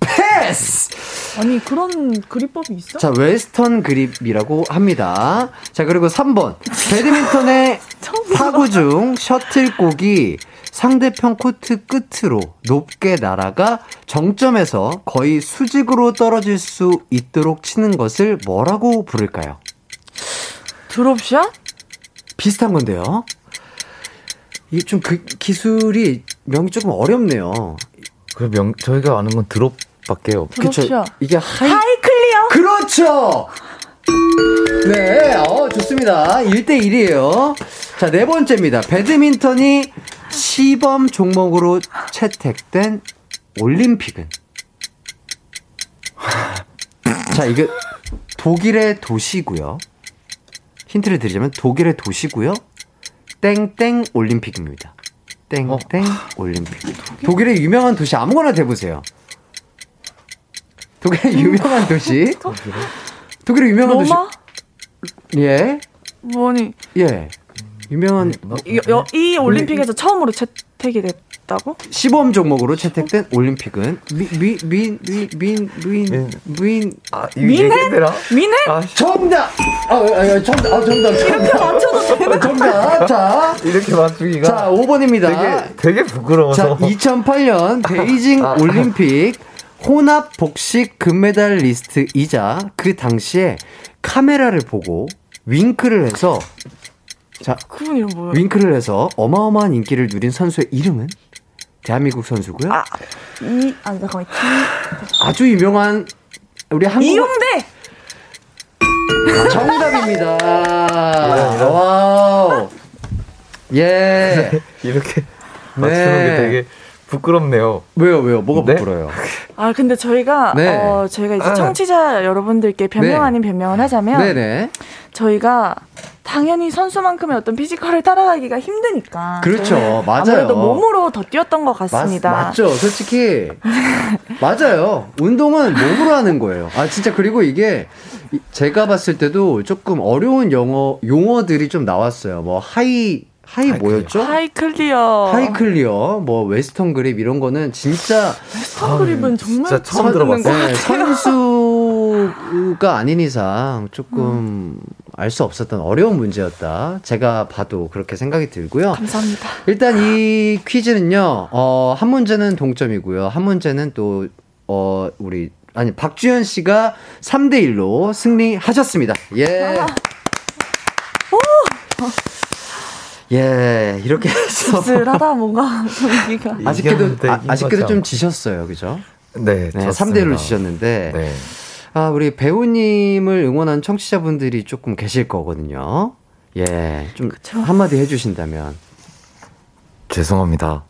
A: 패스
C: 아니 그런 그립법이 있어?
A: 자 웨스턴 그립이라고 합니다. 자 그리고 3번 배드민턴의 타구 중 셔틀콕이 상대편 코트 끝으로 높게 날아가 정점에서 거의 수직으로 떨어질 수 있도록 치는 것을 뭐라고 부를까요?
C: 드롭샷?
A: 비슷한 건데요. 이게 좀그 기술이 명이 조금 어렵네요.
D: 그 명, 저희가 아는 건 드롭밖에 없.
C: 그렇죠.
A: 이게 하이,
C: 하이 클리어.
A: 그렇죠. 네, 어, 좋습니다. 1대1이에요. 자, 네 번째입니다. 배드민턴이 시범 종목으로 채택된 올림픽은? 자, 이게 독일의 도시고요. 힌트를 드리자면 독일의 도시고요. 땡땡 올림픽입니다. 땡땡 어? 올림픽. 독일? 독일의 유명한 도시 아무거나 대보세요. 독일의 유명한 도시. 독일의 유명한
C: 로마?
A: 도시. 예.
C: 뭐니?
A: 예. 유명한
C: 이, 여, 이 올림픽에서 처음으로 채택이 됐 다고?
A: 시범 종목으로 채택된 올림픽은 미미미미민 무인 무인
D: 아, 민해
C: 민해
A: 아, 정답! 아, 아, 아 정답 아 정답.
C: 이렇게 맞춰도 되는
A: 정답. 자.
D: 이렇게 맞추기가
A: 자 5번입니다.
D: 되게 되게 부끄러워서.
A: 자 2008년 베이징 아, 올림픽 혼합 복식 금메달 리스트이자 그 당시에 카메라를 보고 윙크를 해서 자,
C: 그분 이름 뭐예요?
A: 윙크를 해서 어마어마한 인기를 누린 선수의 이름은 대한민국 선수고요.
C: 아, 이, 아, 잠깐만.
A: 기... 아주 유명한 우리 한국
C: 이용대.
A: 정답입니다. 와우. 예.
D: 이렇게 맞추는 게 되게 부끄럽네요.
A: 왜요, 왜요? 뭐가 네? 부끄러요?
C: 아, 근데 저희가, 네. 어, 저희가 이제 아. 청취자 여러분들께 변명 네. 아닌 변명을 하자면, 네네. 저희가 당연히 선수만큼의 어떤 physical을 따라가기가 힘드니까.
A: 그렇죠. 맞아요.
C: 아무래도 몸으로 더 뛰었던 것 같습니다.
A: 맞, 맞죠. 솔직히. 맞아요. 운동은 몸으로 하는 거예요. 아, 진짜. 그리고 이게 제가 봤을 때도 조금 어려운 영어, 용어들이 좀 나왔어요. 뭐, high, high, high 뭐였죠? high clear. high clear, 뭐 western grip 이런 거는 진짜
C: western grip은 정말 진짜
D: 처음 들어봤어요. 네,
A: 선수가 아닌 이상 조금 음. 알수 없었던 어려운 문제였다. 제가 봐도 그렇게 생각이 들고요.
C: 감사합니다.
A: 일단 이 퀴즈는요, 어, 한 문제는 동점이고요. 한 문제는 또, 어, 우리, 아니, 박주현 씨가 3대 1로 승리하셨습니다. 예. 아. 예, 이렇게 해서.
C: 씁쓸하다, 뭔가, 분위기가.
A: 아쉽게도, 아, 쉽게도좀 지셨어요, 그죠?
D: 네,
A: 네 3대 1로 지셨는데. 네. 아, 우리 배우님을 응원한 청취자분들이 조금 계실 거거든요. 예, 좀 그쵸? 한마디 해 주신다면.
D: 죄송합니다.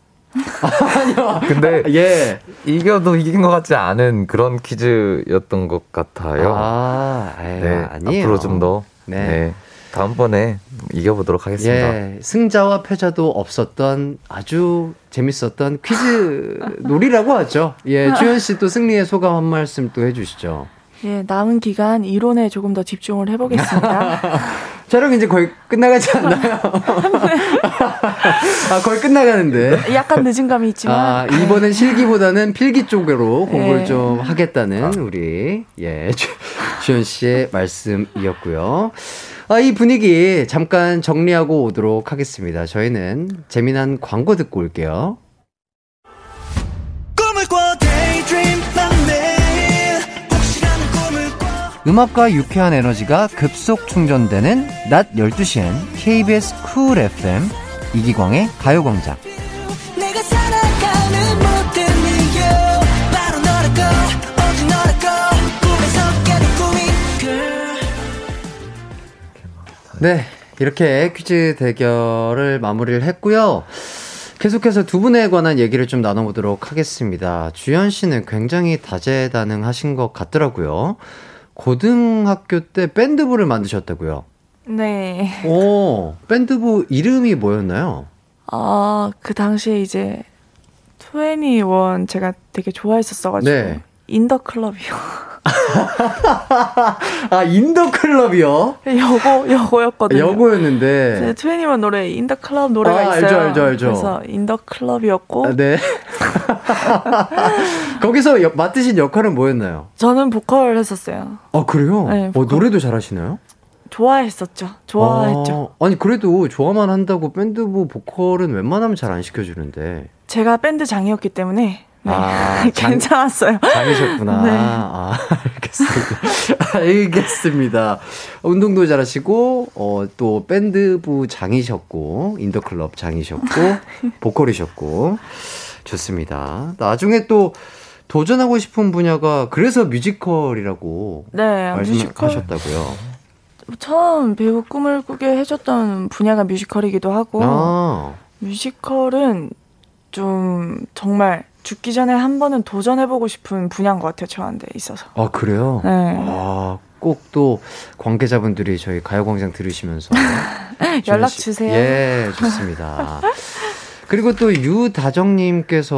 D: 아니요. 근데 예 이겨도 이긴 것 같지 않은 그런 퀴즈였던 것 같아요.
A: 아, 에이, 네, 아니에요.
D: 앞으로 좀 더 네. 네. 다음번에 이겨보도록 하겠습니다.
A: 예, 승자와 패자도 없었던 아주 재밌었던 퀴즈 놀이라고 하죠. 예, 주현 씨 또 승리의 소감 한 말씀 또 해주시죠.
C: 예, 남은 기간 이론에 조금 더 집중을 해보겠습니다.
A: 촬영 이제 거의 끝나가지 않나요? 아, 거의 끝나가는데.
C: 약간 늦은 감이 있지만.
A: 아, 이번엔 실기보다는 필기 쪽으로 공부를 예. 좀 하겠다는 우리, 예, 주, 주현 씨의 말씀이었고요. 아, 이 분위기 잠깐 정리하고 오도록 하겠습니다. 저희는 재미난 광고 듣고 올게요. 음악과 유쾌한 에너지가 급속 충전되는 낮 12시엔 KBS 쿨 FM 이기광의 가요광장. 네, 이렇게 퀴즈 대결을 마무리를 했고요. 계속해서 두 분에 관한 얘기를 좀 나눠보도록 하겠습니다. 주현 씨는 굉장히 다재다능하신 것 같더라고요. 고등학교 때 밴드부를 만드셨다고요?
C: 네.
A: 오, 밴드부 이름이 뭐였나요?
C: 아, 그 당시에 이제 21 제가 되게 좋아했었어가지고. 네. 인더 클럽이요.
A: 아, In the Club이요?
C: 여고, 여고였거든요.
A: 여고였는데.
C: 2NE1 노래, In the Club 노래가 아, 있어요.
A: 알죠, 알죠, 알죠.
C: 그래서 In the Club이었고.
A: 아, 네. 거기서 여, 맡으신 역할은 뭐였나요?
C: 저는 보컬 했었어요.
A: 아, 그래요? 네, 어, 노래도 잘하시나요?
C: 좋아했었죠. 좋아했죠.
A: 아, 니 그래도 좋아만 한다고 밴드부 보컬은 웬만하면 잘 안 시켜주는데.
C: 제가 밴드 장이었기 때문에 네. 아, 괜찮았어요.
A: 장이셨구나. 네. 아, 알겠습니다. 알겠습니다. 운동도 잘하시고, 어, 또 밴드부 장이셨고, 인더클럽 장이셨고, 보컬이셨고, 좋습니다. 나중에 또 도전하고 싶은 분야가 그래서 뮤지컬이라고
C: 네,
A: 말씀하셨다고요.
C: 처음 배우 꿈을 꾸게 해줬던 분야가 뮤지컬이기도 하고, 아. 뮤지컬은 좀 정말 죽기 전에 한 번은 도전해보고 싶은 분야인 것 같아요, 저한테 있어서.
A: 아, 그래요?
C: 네.
A: 아, 꼭 또 관계자분들이 저희 가요광장 들으시면서.
C: 연락 주세요.
A: 예, 좋습니다. 그리고 또 유다정님께서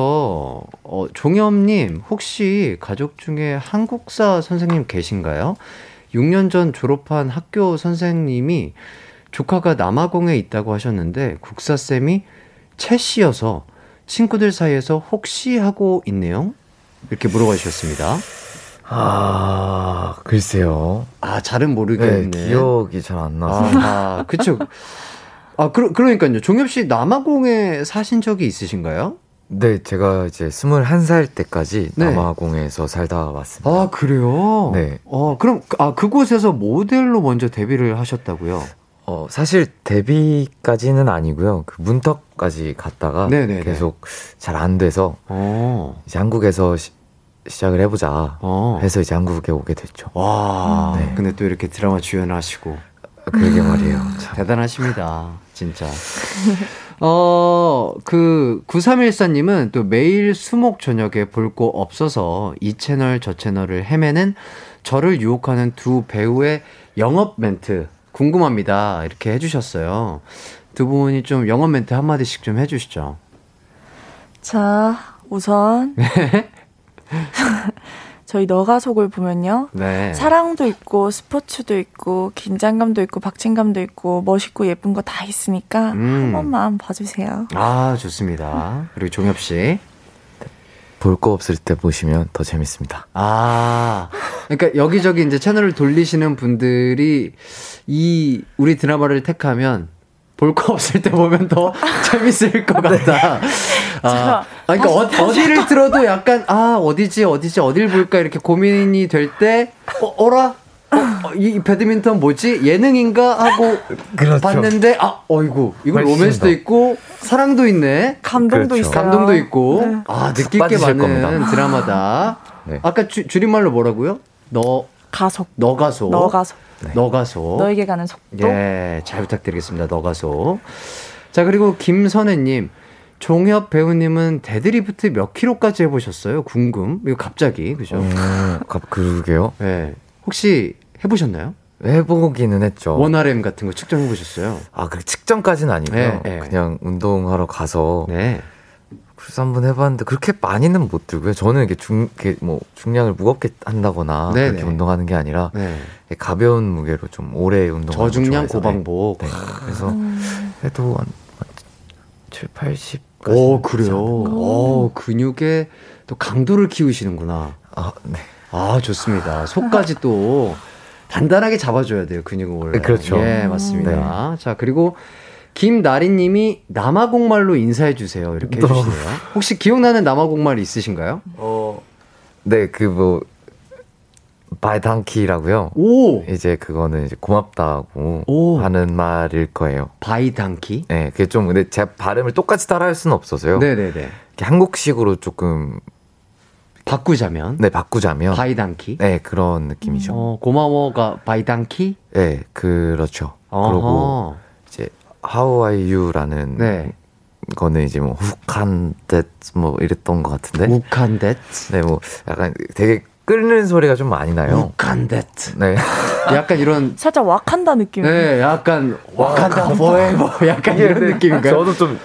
A: 어, 종엽님 혹시 가족 중에 한국사 선생님 계신가요? 6년 전 졸업한 학교 선생님이 조카가 남아공에 있다고 하셨는데 국사쌤이 채 씨여서 친구들 사이에서 혹시 하고 있네요? 이렇게 물어봐 주셨습니다.
D: 아, 글쎄요.
A: 아, 잘은 모르겠네.
D: 네, 기억이 잘 안 나서.
A: 아, 그쵸. 아, 그러, 그러니까요. 종엽 씨 남아공에 사신 적이 있으신가요?
D: 네, 제가 이제 21살 때까지 네. 남아공에서 살다 왔습니다.
A: 아, 그래요?
D: 네.
A: 어, 그럼, 아, 그곳에서 모델로 먼저 데뷔를 하셨다고요?
D: 어, 사실 데뷔까지는 아니고요. 그 문턱까지 갔다가 네네네. 계속 잘 안 돼서 어. 이제 한국에서 시, 작을 해보자 어. 해서 이제 한국에 오게 됐죠.
A: 와, 네. 근데 또 이렇게 드라마 주연하시고.
D: 그러게 말이에요.
A: 참. 대단하십니다. 진짜. 어, 그, 9314님은 또 매일 수목 저녁에 볼 거 없어서 이 채널 저 채널을 헤매는 저를 유혹하는 두 배우의 영업 멘트 궁금합니다. 이렇게 해주셨어요. 두 분이 좀 영업 멘트 한마디씩 좀 해주시죠.
C: 자, 우선. 네. 저희 너가 속을 보면요. 네. 사랑도 있고 스포츠도 있고 긴장감도 있고 박진감도 있고 멋있고 예쁜 거 다 있으니까 음. 한 번만 봐주세요.
A: 아 좋습니다. 그리고 종엽 씨.
D: 볼 거 없을 때 보시면 더 재밌습니다.
A: 아, 그러니까 여기저기 이제 채널을 돌리시는 분들이 이 우리 드라마를 택하면 볼 거 없을 때 보면 더 재밌을 것 네. 같다. 아, 그러니까 어, 어디를 들어도 약간 아 어디지 어디지 어딜 볼까 이렇게 고민이 될 때 어, 어라 어, 어, 이 배드민턴 뭐지 예능인가 하고 그렇죠. 봤는데 아 어이구 이거 로맨스도 있고 사랑도 있네
C: 감동도 그렇죠.
A: 있어요 감동도 있고 네. 아 느낄 게 많은 겁니다. 드라마다 네. 아까 주, 줄임말로 뭐라고요 너
C: 가속
A: 너 가속
C: 너 가속
A: 네. 너가소.
C: 너에게 가는 속도.
A: 예, 잘 부탁드리겠습니다. 너가소. 자, 그리고 김선혜님. 종혁 배우님은 데드리프트 몇 킬로까지 해보셨어요? 궁금. 이거 갑자기, 그죠? 음,
D: 그러게요.
A: 네. 혹시 해보셨나요?
D: 해보기는 했죠.
A: one RM 같은 거 측정해 보셨어요?
D: 아, 그 측정까지는 아니고요. 네, 네. 그냥 운동하러 가서. 네. 그래서 한번 해봤는데 그렇게 많이는 못 들고요. 저는 이게 중, 이게 뭐 중량을 무겁게 한다거나 네네. 그렇게 운동하는 게 아니라 네. 가벼운 무게로 좀 오래 운동.
A: 저중량 고방복. 네.
D: 그래서 음. 해도 한 7, 80.
A: 오 그래요. 오 근육에 또 강도를 키우시는구나.
D: 아 네.
A: 아 좋습니다. 속까지 또 단단하게 잡아줘야 돼요 근육을.
D: 네, 그렇죠.
A: 예 맞습니다. 네. 자 그리고 김나리님이 남아공말로 인사해 주세요. 이렇게 해주시네요. 혹시 기억나는 남아공말 있으신가요?
D: 어, 네, 그 뭐 baie dankie라고요.
A: 오.
D: 이제 그거는 이제 고맙다고 오. 하는 말일 거예요.
A: baie dankie?
D: 네, 그게 좀 근데 제 발음을 똑같이 따라할 수는 없어서요.
A: 네네네.
D: 한국식으로 조금
A: 바꾸자면?
D: 네, 바꾸자면.
A: baie dankie?
D: 네, 그런 느낌이죠.
A: 어, 고마워가 baie dankie?
D: 네, 그렇죠. 어허. 그리고 How are you라는 네. 거는 이제 뭐 욱한 듯뭐 이랬던 것 같은데.
A: 욱한 듯?
D: 네, 뭐 약간 되게 끓는 소리가 좀 많이 나요.
A: 욱한 듯.
D: 네.
A: 약간 이런
C: 살짝 왁한다 느낌.
A: 네, 약간 왁한다 뭐해 뭐 약간 이런 느낌인가요?
D: 저도 좀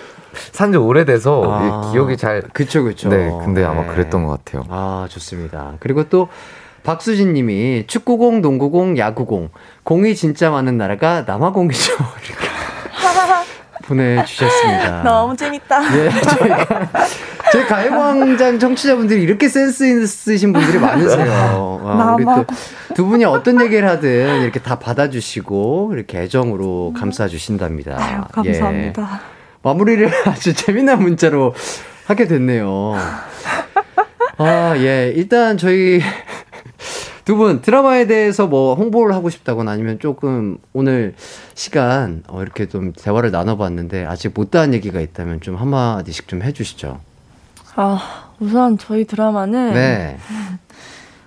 D: 산지 오래돼서 아, 기억이 잘
A: 그쵸 그쵸.
D: 네, 근데 아마 네. 그랬던 것 같아요.
A: 아 좋습니다. 그리고 또 박수진 님이 축구공, 농구공, 야구공. 공이 진짜 많은 나라가 남아공이죠. 이렇게. 보내주셨습니다.
C: 너무 재밌다.
A: 예, 저희가, 저희 가요광장 청취자분들이 이렇게 센스 있으신 분들이 많으세요. 아, 우리 또 두 분이 어떤 얘기를 하든 이렇게 다 받아주시고, 이렇게 애정으로 감싸주신답니다.
C: 아유, 감사합니다. 예.
A: 마무리를 아주 재미난 문자로 하게 됐네요. 아, 예. 일단 저희 두 분 드라마에 대해서 뭐 홍보를 하고 싶다거나 아니면 조금 오늘 시간 어, 이렇게 좀 대화를 나눠봤는데 아직 못다한 얘기가 있다면 좀 한마디씩 좀 해주시죠.
C: 아 우선 저희 드라마는
A: 네.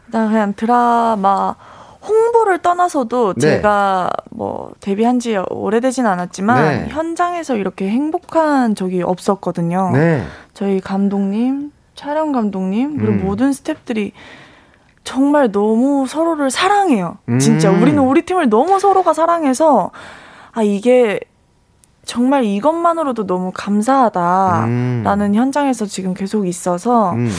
C: 일단 그냥 드라마 홍보를 떠나서도 네. 제가 뭐 데뷔한 지 오래되진 않았지만 네. 현장에서 이렇게 행복한 적이 없었거든요.
A: 네.
C: 저희 감독님, 촬영 감독님 그리고 음. 모든 스탭들이 정말 너무 서로를 사랑해요. 진짜 음. 우리는 우리 팀을 너무 서로가 사랑해서 아 이게 정말 이것만으로도 너무 감사하다라는 음. 현장에서 지금 계속 있어서 음.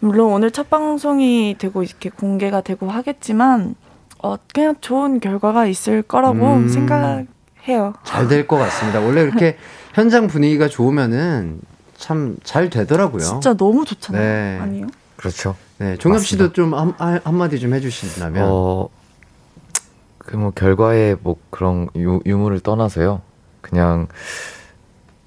C: 물론 오늘 첫 방송이 되고 이렇게 공개가 되고 하겠지만 어 그냥 좋은 결과가 있을 거라고 음. 생각해요.
A: 잘 될 것 같습니다. 원래 이렇게 현장 분위기가 좋으면은 참 잘 되더라고요.
C: 진짜 너무 좋잖아요. 네. 아니요?
D: 그렇죠.
A: 네, 종엽 씨도 좀 한, 한마디 좀 해주신다면. 어,
D: 그 뭐 결과에 뭐 그런 유, 유무를 떠나서요. 그냥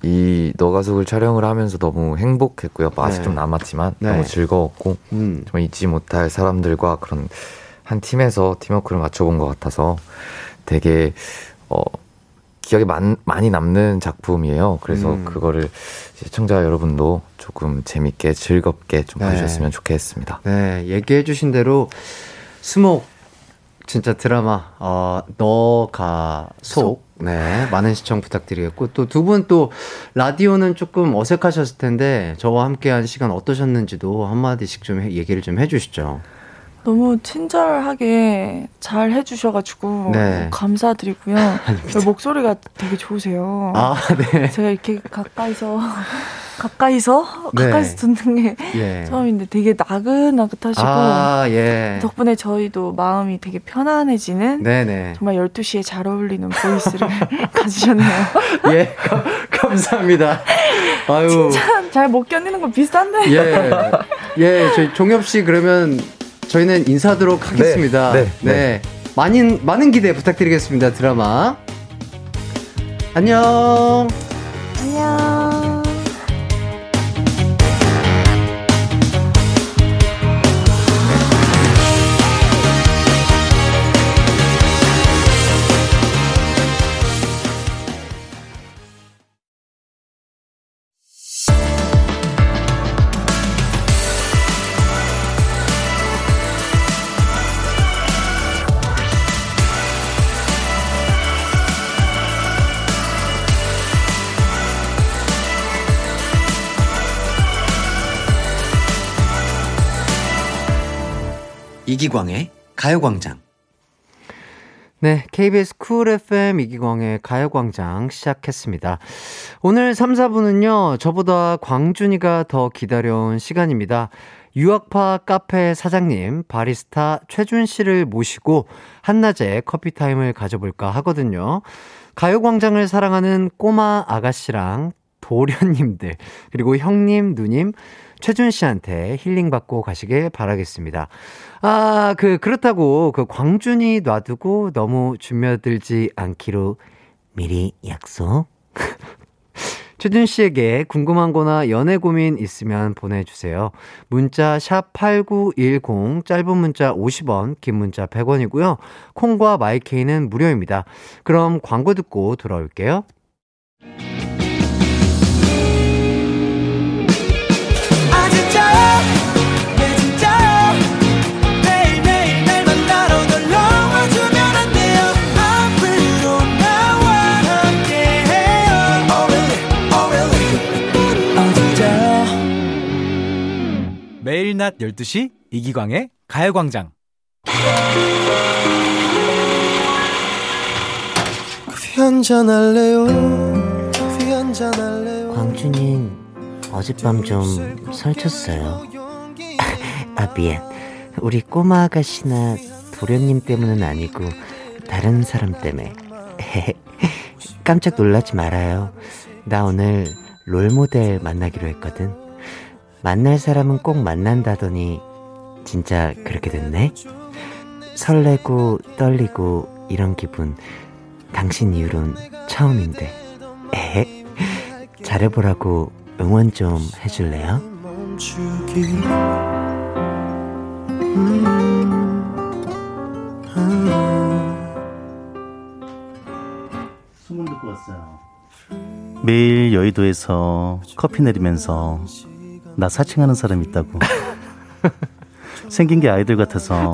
D: 이 너가속을 촬영을 하면서 너무 행복했고요. 맛이 네. 좀 남았지만 네. 너무 즐거웠고 음. 정말 잊지 못할 사람들과 그런 한 팀에서 팀워크를 맞춰본 것 같아서 되게 어 기억에 많, 많이 남는 작품이에요. 그래서 음. 그거를 시청자 여러분도 조금 재밌게 즐겁게 좀 네. 봐주셨으면 좋겠습니다.
A: 네, 얘기해 주신 대로 스목 진짜 드라마 어 너가 속 네, 많은 시청 부탁드리겠고 또 두 분 또 라디오는 조금 어색하셨을 텐데 저와 함께한 시간 어떠셨는지도 한 마디씩 좀 얘기를 좀 해주시죠.
C: 너무 친절하게 잘 해주셔가지고 네. 감사드리고요. 목소리가 되게 좋으세요. 아, 네. 제가 이렇게 가까이서 가까이서 네. 가까이서 듣는 게 예. 처음인데 되게 나긋나긋하시고 아, 예. 덕분에 저희도 마음이 되게 편안해지는 네네. 정말 12시에 잘 어울리는 보이스를 가지셨네요.
A: 예, 가, 감사합니다.
C: 아유. 진짜 잘못 견디는 거 비슷한데.
A: 예, 예, 저희 종엽 씨 그러면 저희는 인사하도록 하겠습니다. 네, 네, 네. 네. 많은 많은 기대 부탁드리겠습니다. 드라마. 안녕.
C: 안녕.
B: 이기광의 가요광장.
A: 네, KBS Cool FM 이기광의 가요광장 시작했습니다. 오늘 3, 4부는요, 저보다 광준이가 더 기다려온 시간입니다. 유학파 카페 사장님, 바리스타 최준 씨를 모시고 한낮에 커피타임을 가져볼까 하거든요. 가요광장을 사랑하는 꼬마 아가씨랑 도련님들, 그리고 형님, 누님, 최준 씨한테 힐링받고 가시길 바라겠습니다. 아, 그, 그렇다고 그 광준이 놔두고 너무 주며들지 않기로 미리 약속. 최준 씨에게 궁금한 거나 연애 고민 있으면 보내주세요. 문자 샵 8910, 짧은 문자 50원, 긴 문자 100원이고요. 콩과 마이케이는 무료입니다. 그럼 광고 듣고 돌아올게요.
B: 매일 낮 12시 이기광의 가요광장.
A: 광준이 어젯밤 좀 설쳤어요. 아 미안. 우리 꼬마 아가씨나 도련님 때문은 아니고 다른 사람 때문에. 깜짝 놀라지 말아요. 나 오늘 롤모델 만나기로 했거든 만날 사람은 꼭 만난다더니 진짜 그렇게 됐네? 설레고 떨리고 이런 기분 당신 이후론 처음인데 에헤 잘해보라고 응원 좀 해줄래요?
E: 소문 듣고 왔어요 매일 여의도에서 커피 내리면서 나 사칭하는 사람 있다고. 생긴 게 아이들 같아서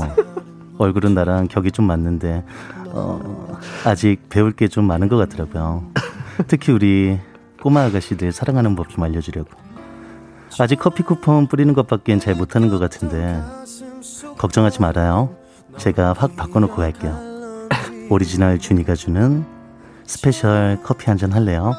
E: 얼굴은 나랑 격이 좀 맞는데 어, 아직 배울 게 좀 많은 것 같더라고요. 특히 우리 꼬마 아가씨들 사랑하는 법 좀 알려주려고. 아직 커피 쿠폰 뿌리는 것밖엔 잘 못하는 것 같은데 걱정하지 말아요. 제가 확 바꿔놓고 갈게요. 오리지널 준이가 주는 special 커피 한 잔 할래요?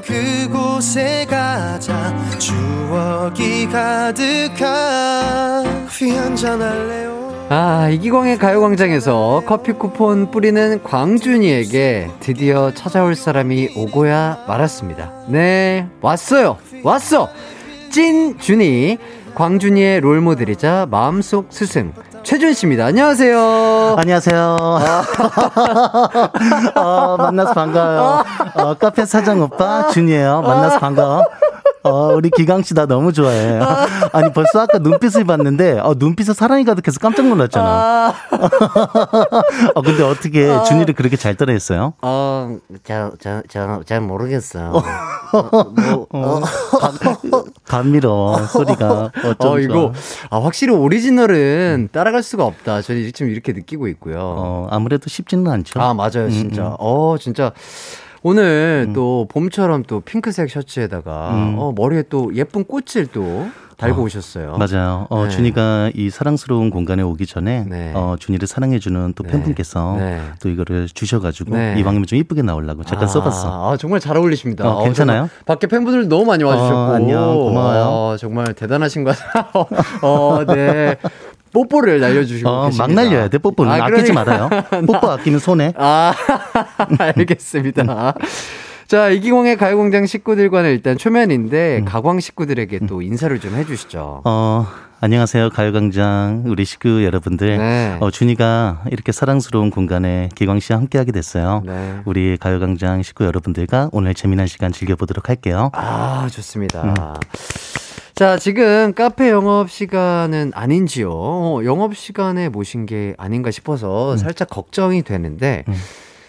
E: 그곳에 가자 추억이
A: 가득한 커피 한잔 할래요 아, 이기광의 가요광장에서 커피 쿠폰 뿌리는 광준이에게 드디어 찾아올 사람이 오고야 말았습니다. 네, 왔어요! 왔어! 찐준이, 광준이의 롤모델이자 마음속 스승, 최준 씨입니다. 안녕하세요.
E: 안녕하세요. 어, 만나서 반가워요. 어, 카페 사장 오빠 준이에요. 만나서 반가워. 어, 우리 기강 씨 나 너무 좋아해. 아니 벌써 아까 눈빛을 봤는데 어, 눈빛에 사랑이 가득해서 깜짝 놀랐잖아. 아. 어, 근데 어떻게 아. 준이를 그렇게 잘 따라했어요?
F: 어, 저저저잘 모르겠어요. 어, 뭐, 어,
E: 감미로 소리가
A: 어 이거 아 확실히 오리지널은 따라갈 수가 없다. 저는 지금 이렇게 느끼고 있고요.
E: 어, 아무래도 쉽지는 않죠.
A: 아 맞아요, 진짜. 음, 음. 어 진짜. 오늘 음. 또 봄처럼 또 핑크색 셔츠에다가 음. 어, 머리에 또 예쁜 꽃을 또 달고 어, 오셨어요.
E: 맞아요. 어, 네. 준이가 이 사랑스러운 공간에 오기 전에 네. 어, 준이를 사랑해주는 또 네. 팬분께서 네. 또 이거를 주셔가지고 네. 이 방송이 좀 이쁘게 나오려고 잠깐 아, 써봤어.
A: 아, 정말 잘 어울리십니다.
E: 어, 괜찮아요?
A: 밖에 팬분들 너무 많이 와주셨고. 어,
E: 안녕, 고마워요.
A: 어, 정말 대단하신 것 같아요. 어, 네. 뽀뽀를 날려주시고 어,
E: 막 날려야 돼 뽀뽀는. 아, 끼지 말아요. 뽀뽀 아끼면 손해
A: 아 알겠습니다. 자 이기광의 가요공장 식구들과는 일단 초면인데 음. 가광 식구들에게 또 인사를 좀 해주시죠.
E: 어 안녕하세요 가요광장 우리 식구 여러분들. 네. 어, 준이가 이렇게 사랑스러운 공간에 기광 씨와 함께하게 됐어요. 네. 우리 가요광장 식구 여러분들과 오늘 재미난 시간 즐겨보도록 할게요.
A: 아 좋습니다. 음. 자, 지금 카페 영업 시간은 아닌지요? 어, 영업 시간에 모신 게 아닌가 싶어서 음. 살짝 걱정이 되는데, 음.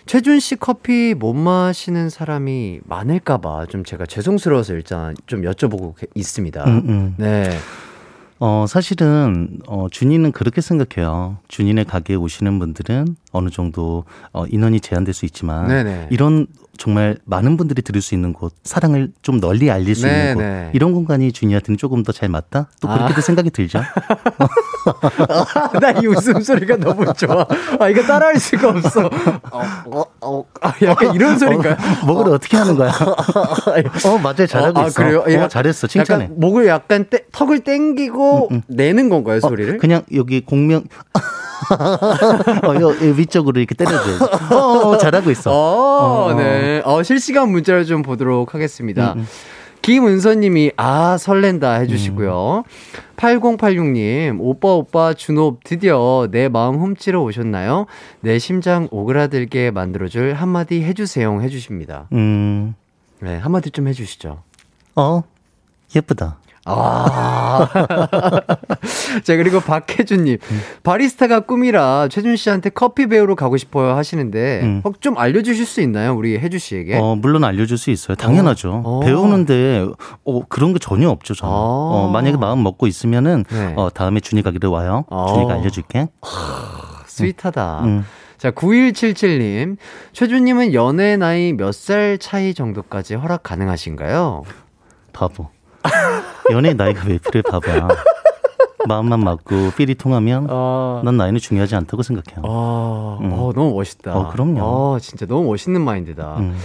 A: 최준 씨 커피 못 마시는 사람이 많을까봐 좀 제가 죄송스러워서 일단 좀 여쭤보고 있습니다. 음, 음. 네.
E: 어, 사실은, 어, 준이는 그렇게 생각해요. 준이네 가게에 오시는 분들은 어느 정도, 어, 인원이 제한될 수 있지만, 네네. 이런 정말 많은 분들이 들을 수 있는 곳, 사랑을 좀 널리 알릴 수 네, 있는 곳, 네. 이런 공간이 주니한테는 조금 더 잘 맞다? 또 그렇게도 아. 생각이 들죠.
A: 나이 웃음소리가 너무 좋아. 아, 이거 따라할 수가 없어. 어, 어, 어, 아, 약간 이런 소리인가요?
E: 어, 목을 어. 떻게 하는 거야? 어, 맞아요. 잘하고 어, 아, 있어. 그래요? 어, 잘했어. 칭찬해.
A: 약간 목을 약간 떼, 턱을 땡기고 음, 음. 내는 건가요, 소리를?
E: 그냥 여기 공명. 어, 요, 위쪽으로 이렇게 때려줘야지. 어, 어, 잘하고 있어.
A: 어, 어, 네. 어, 실시간 문자를 좀 보도록 하겠습니다. 음, 음. 김은서님이 아 설렌다 해주시고요. 음. 8086님 오빠 오빠 준호 드디어 내 마음 훔치러 오셨나요? 내 심장 오그라들게 만들어줄 한마디 해주세요 해주십니다. 음. 네 한마디 좀 해주시죠.
E: 어 예쁘다. 아.
A: 자, 그리고 박혜준님. 음. 바리스타가 꿈이라 최준 씨한테 커피 배우러 가고 싶어요 하시는데, 음. 어, 좀 알려주실 수 있나요? 우리 혜주 씨에게?
E: 어, 물론 알려줄 수 있어요. 당연하죠. 어. 배우는데, 어, 그런 게 전혀 없죠, 저는. 어. 어, 만약에 마음 먹고 있으면은, 네. 어, 다음에 준이 가기를 와요. 어. 준이가 알려줄게.
A: 스윗하다. 음. 음. 자, 9177님. 최준님은 연애 나이 몇 살 차이 정도까지 허락 가능하신가요?
E: 바보. 연애 나이가 왜 필요해 봐봐. 마음만 맞고 필이 통하면 어... 난 나이는 중요하지 않다고 생각해요.
A: 어... 음. 어, 너무 멋있다.
E: 어, 그럼요.
A: 어, 진짜 너무 멋있는 마인드다. 음.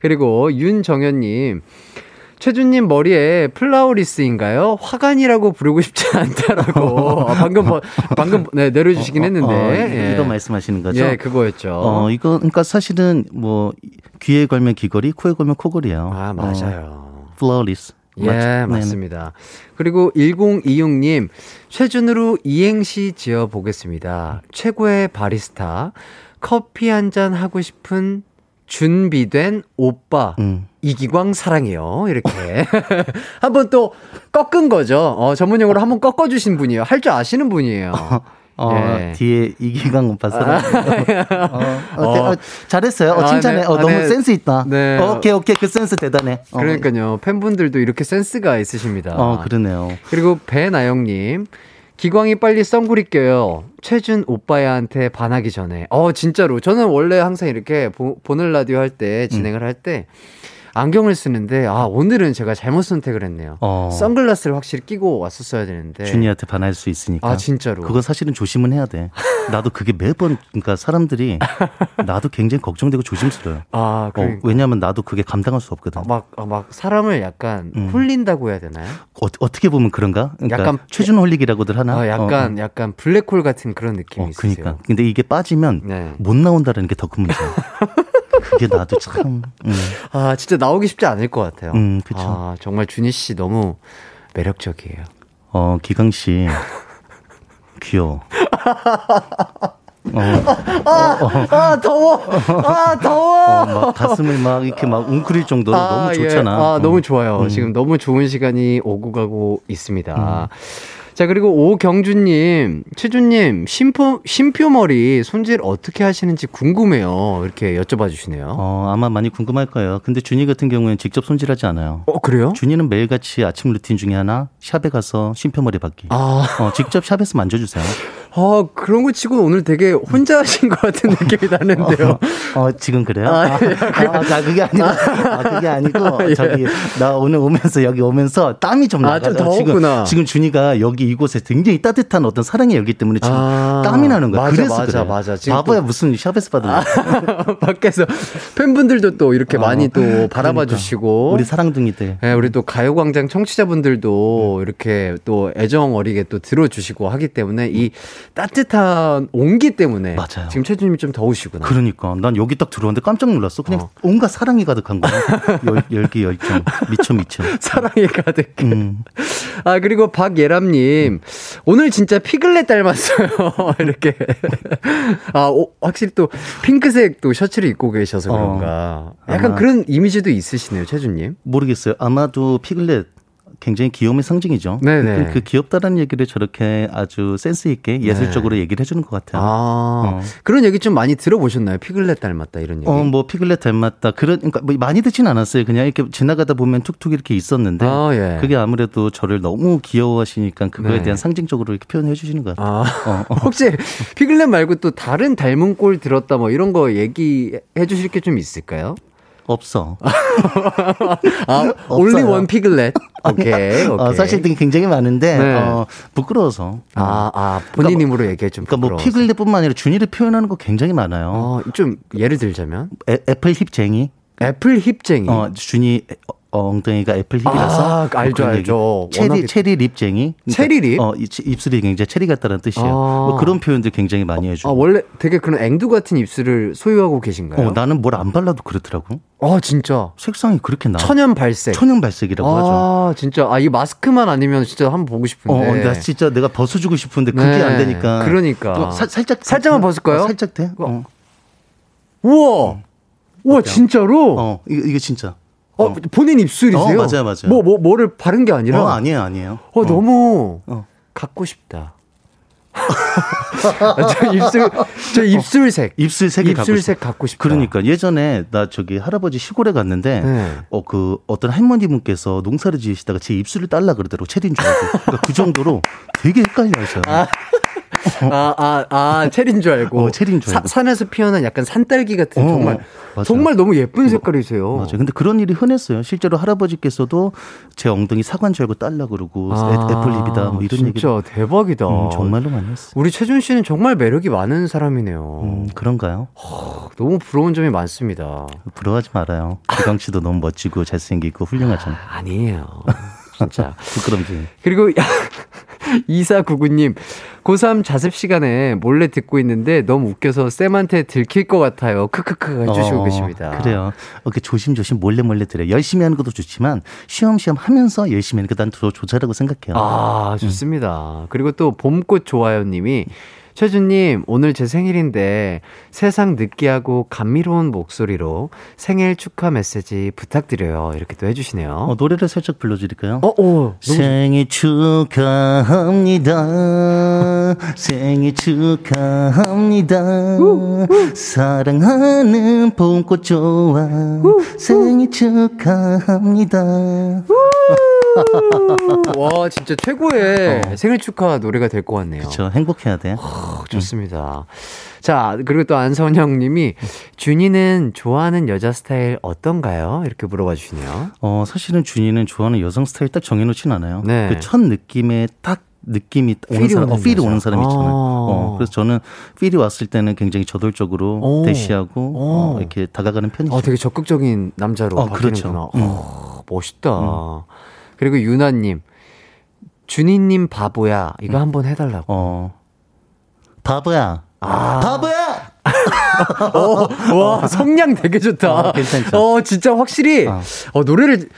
A: 그리고 윤정현님. 최준님 머리에 flower wreath인가요? 화관이라고 부르고 싶지 않다라고 어, 방금 방금 네, 내려주시긴 어, 어, 했는데 어,
E: 예. 이거 말씀하시는 거죠?
A: 예, 그거였죠.
E: 어, 이거 그러니까 사실은 뭐 귀에 걸면 귀걸이, 코에 걸면 코걸이에요.
A: 아 맞아요.
E: flower wreath.
A: 예, 맞 맞습니다. 그리고 1026님, 최준으로 이행시 지어 보겠습니다. 최고의 바리스타, 커피 한 잔 하고 싶은 준비된 오빠, 음. 이기광 사랑해요. 이렇게. 한번 또 꺾은 거죠. 어, 전문용어로 한번 꺾어주신 분이에요. 할 줄 아시는 분이에요.
E: 어, 예. 뒤에 이기광 오빠 사람. 어, 어, 어, 잘했어요. 어, 칭찬해. 아, 네. 어, 너무 네. 센스 있다. 네. 오케이, 오케이. 그 센스 대단해.
A: 어. 그러니까요. 팬분들도 이렇게 센스가 있으십니다.
E: 어, 그러네요.
A: 그리고 배나영님. 기광이 빨리 썬구리 껴요. 최준 오빠야한테 반하기 전에. 어, 진짜로. 저는 원래 항상 이렇게 보, 는 라디오 할 때, 진행을 음. 할 때, 안경을 쓰는데 아 오늘은 제가 잘못 선택을 했네요. 어. 선글라스를 확실히 끼고 왔었어야 되는데.
E: 준이한테 반할 수 있으니까.
A: 아 진짜로.
E: 그거 사실은 조심은 해야 돼. 나도 그게 매번 그러니까 사람들이 나도 굉장히 걱정되고 조심스러워요. 아 어, 그러니까. 어, 왜냐하면 나도 그게 감당할 수 없거든.
A: 아, 막, 아, 막 사람을 약간 음. 홀린다고 해야 되나요?
E: 어, 떻게 보면 그런가? 그러니까 약간 최준 홀리기라고들 하나?
A: 아, 약간 어, 어. 약간 블랙홀 같은 그런 느낌이 어, 있어요.
E: 그러니까. 근데 이게 빠지면 네. 못 나온다는 게 더 큰 문제야. 그게 나도 참. 음.
A: 아 진짜 나오기 쉽지 않을 것 같아요. 음, 그렇죠. 아 정말 준희 씨 너무 매력적이에요.
E: 어 기강 씨 귀여워.
A: 어. 아, 어, 어. 아, 더워. 아, 더워.
E: 어, 막 가슴을 막 이렇게 막 웅크릴 정도로 아, 너무 예. 좋잖아. 예.
A: 아, 너무 좋아요. 음. 지금 너무 좋은 시간이 오고 가고 있습니다. 음. 자, 그리고 오경주님, 최준님, 심표, 심표머리 손질 어떻게 하시는지 궁금해요. 이렇게 여쭤봐 주시네요.
E: 어, 아마 많이 궁금할 거예요. 근데 준이 같은 경우에는 직접 손질하지 않아요.
A: 어, 그래요?
E: 준이는 매일같이 아침 루틴 중에 하나, 샵에 가서 심표머리 받기. 아. 어, 직접 샵에서 만져주세요.
A: 어, 그런 거 치고 오늘 되게 혼자 하신 것 같은 느낌이 나는데요.
E: 어, 어 지금 그래요? 아, 아, 아, 나 그게 아니고, 아, 그게 아니고, 아, 예. 저기, 나 오늘 오면서, 여기 오면서 땀이 좀 나가. 아, 좀
A: 더웠구나.
E: 지금, 지금 준이가 여기 이곳에 굉장히 따뜻한 어떤 사랑의 열기 때문에 지금 아, 땀이 나는 거야. 맞아, 그래서 맞아, 그래. 맞아. 지금 바보야 또, 무슨 샵에서 받은 아,
A: 밖에서 팬분들도 또 이렇게 어, 많이 또 바라봐 그러니까. 주시고.
E: 우리 사랑둥이들.
A: 네, 우리 또 가요광장 청취자분들도 음. 이렇게 또 애정 어리게 또 들어주시고 하기 때문에 이 따뜻한 온기 때문에 맞아요. 지금 최준님이 좀 더우시구나.
E: 그러니까 난 여기 딱 들어왔는데 깜짝 놀랐어. 그냥 어. 온갖 사랑이 가득한 거야. 열, 열기 열정 미쳐 미쳐.
A: 사랑이 가득. 음. 아 그리고 박예람님 오늘 진짜 피글렛 닮았어요. 이렇게 아 오, 확실히 또 핑크색 또 셔츠를 입고 계셔서 그런가. 어, 약간 그런 이미지도 있으시네요, 최준님.
E: 모르겠어요. 아마도 피글렛 굉장히 귀여움의 상징이죠. 네네. 그, 그 귀엽다라는 얘기를 저렇게 아주 센스 있게 네. 예술적으로 네. 얘기를 해주는 것 같아요. 아,
A: 어. 그런 얘기 좀 많이 들어보셨나요? 피글렛 닮았다 이런 얘기.
E: 어, 뭐 피글렛 닮았다. 그런 그러니까 뭐 많이 듣진 않았어요. 그냥 이렇게 지나가다 보면 툭툭 이렇게 있었는데 아, 예. 그게 아무래도 저를 너무 귀여워하시니까 그거에 네. 대한 상징적으로 이렇게 표현해 주시는 것 같아요. 아,
A: 어, 어. 혹시 피글렛 말고 또 다른 닮은 꼴 들었다 뭐 이런 거 얘기해 주실 게 좀 있을까요?
E: 없어.
A: 아, only one piglet. 오케이, 오케이. 어,
E: 사실 되게 굉장히 많은데 네. 어, 부끄러워서.
A: 아, 아 본인 그러니까, 힘으로 얘기해 좀.
E: 그러니까 뭐 피글렛뿐만 아니라 준이를 표현하는 거 굉장히 많아요. 어,
A: 좀 예를 들자면
E: 애, apple hip쟁이.
A: apple hip쟁이.
E: 어, 준이 어, 엉덩이가 apple hip이라서
A: 아, 알죠 알죠
E: cherry cherry lip쟁이
A: 그러니까, cherry lip
E: 어, 입술이 굉장히 체리 같다는 뜻이에요. 아. 뭐 그런 표현들 굉장히 많이 해줘.
A: 아, 원래 되게 그런 앵두 같은 입술을 소유하고 계신가요?
E: 어, 나는 뭘 안 발라도 그렇더라고.
A: 아 진짜
E: 색상이 그렇게 나.
A: 천연 발색.
E: 천연 발색이라고
A: 아,
E: 하죠.
A: 아 진짜 아 이 마스크만 아니면 진짜 한번 보고 싶은데.
E: 어, 나 진짜 내가 벗어주고 싶은데 그게 네. 안 되니까.
A: 그러니까.
E: 사, 살짝
A: 살짝만 벗을까요? 어,
E: 살짝 돼. 어.
A: 우와. 우와 진짜로?
E: 어 이거 이거 진짜.
A: 어, 어, 본인 입술이세요? 어,
E: 맞아요, 맞아요.
A: 뭐, 뭐, 뭐를 바른 게 아니라?
E: 어, 아니에요, 아니에요.
A: 어, 어. 너무 어. 갖고 싶다. 저 입술, 저 입술색.
E: 입술색이
A: 입술색 갖고, 싶다.
E: 그러니까 예전에 나 저기 할아버지 시골에 갔는데, 네. 어, 그 어떤 할머니분께서 농사를 지으시다가 제 입술을 딸라 그러더라고, 체리인 줄 알고. 그러니까 그 정도로 되게 헷갈려 하셔요. 아.
A: 아, 아, 아, 체리인 줄 알고.
E: 어, 체리인 줄 알고.
A: 사, 산에서 피어난 약간 산딸기 같은 어, 정말 맞아요. 정말 너무 예쁜 색깔이세요.
E: 맞아요. 근데 그런 일이 흔했어요. 실제로 할아버지께서도 제 엉덩이 사관 줄 알고 딸라 그러고 아, 애플립이다 뭐 이런 얘기.
A: 진짜 대박이다. 음,
E: 정말로 많이 했어요.
A: 우리 최준 씨는 정말 매력이 많은 사람이네요.
E: 음, 그런가요?
A: 허, 너무 부러운 점이 많습니다.
E: 부러워하지 말아요. 기광 씨도 너무 멋지고 잘생기고 훌륭하잖아요.
A: 아, 아니에요. 진짜.
E: 부끄럼지.
A: 그리고 2499님, 고3 자습 시간에 몰래 듣고 있는데 너무 웃겨서 쌤한테 들킬 것 같아요. 크크크 해주시고 어, 계십니다.
E: 그래요. 이렇게 조심조심 몰래 몰래 들어요. 열심히 하는 것도 좋지만 쉬엄쉬엄 하면서 열심히 하는 게난더 좋다라고 생각해요.
A: 아, 좋습니다. 음. 그리고 또 봄꽃 좋아요 님이 최준님, 오늘 제 생일인데 세상 느끼하고 감미로운 목소리로 생일 축하 메시지 부탁드려요. 이렇게 또 해주시네요.
E: 어, 노래를 살짝 불러드릴까요?
A: 어, 어.
E: 생일 축하합니다. 생일 축하합니다. 우, 우. 사랑하는 봄꽃 좋아. 우, 생일 축하합니다.
A: 와, 진짜 최고의 어. 생일 축하 노래가 될 것 같네요.
E: 그렇죠. 행복해야 돼.
A: 어, 좋습니다. 음. 자, 그리고 또 안선영 님이 준이는 좋아하는 여자 스타일 어떤가요? 이렇게 물어봐 주시네요.
E: 어, 사실은 준이는 좋아하는 여성 스타일 딱 정해놓진 않아요. 네. 그 첫 느낌에 딱 느낌이 오는 사람, 어, 필이 오는 사람 있잖아요. 아~ 어, 그래서 저는 필이 왔을 때는 굉장히 저돌적으로 오. 대시하고 어, 이렇게 다가가는 편이죠.
A: 어, 되게 적극적인 남자로 어, 바뀌는구나. 그렇죠. 음. 어, 멋있다. 음. 그리고 유나님, 준이님 바보야. 이거 음. 한번 해달라고. 어.
E: 바보야. 아. 바보야!
A: 어, 와, 성량 되게 좋다. 어,
E: 괜찮죠.
A: 어, 진짜 확실히, 어, 어 노래를,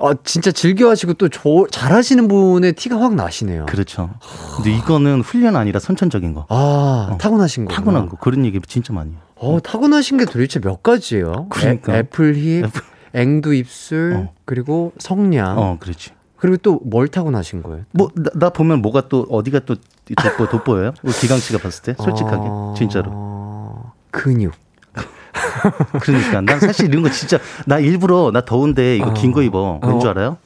A: 어, 진짜 즐겨 하시고 또 조, 잘하시는 분의 티가 확 나시네요.
E: 그렇죠. 근데 이거는 훈련 아니라 선천적인 거.
A: 아, 어. 타고나신 거.
E: 타고난 거. 그런 얘기 진짜 많이 해요.
A: 어, 타고나신 게 도대체 몇 가지예요?
E: 그러니까.
A: 애, 플 힙, 앵두 입술, 어. 그리고 성량.
E: 어, 그렇지.
A: 그리고 또 뭘 타고 나신 거예요?
E: 뭐, 나, 나, 보면 뭐가 또, 어디가 또 돋보, 돋보여요? 기강 씨가 봤을 때? 솔직하게. 어... 진짜로.
A: 근육.
E: 그러니까. 난 사실 이런 거 진짜, 나 일부러, 나 더운데 이거 어... 긴거 입어. 왠 줄 알아요?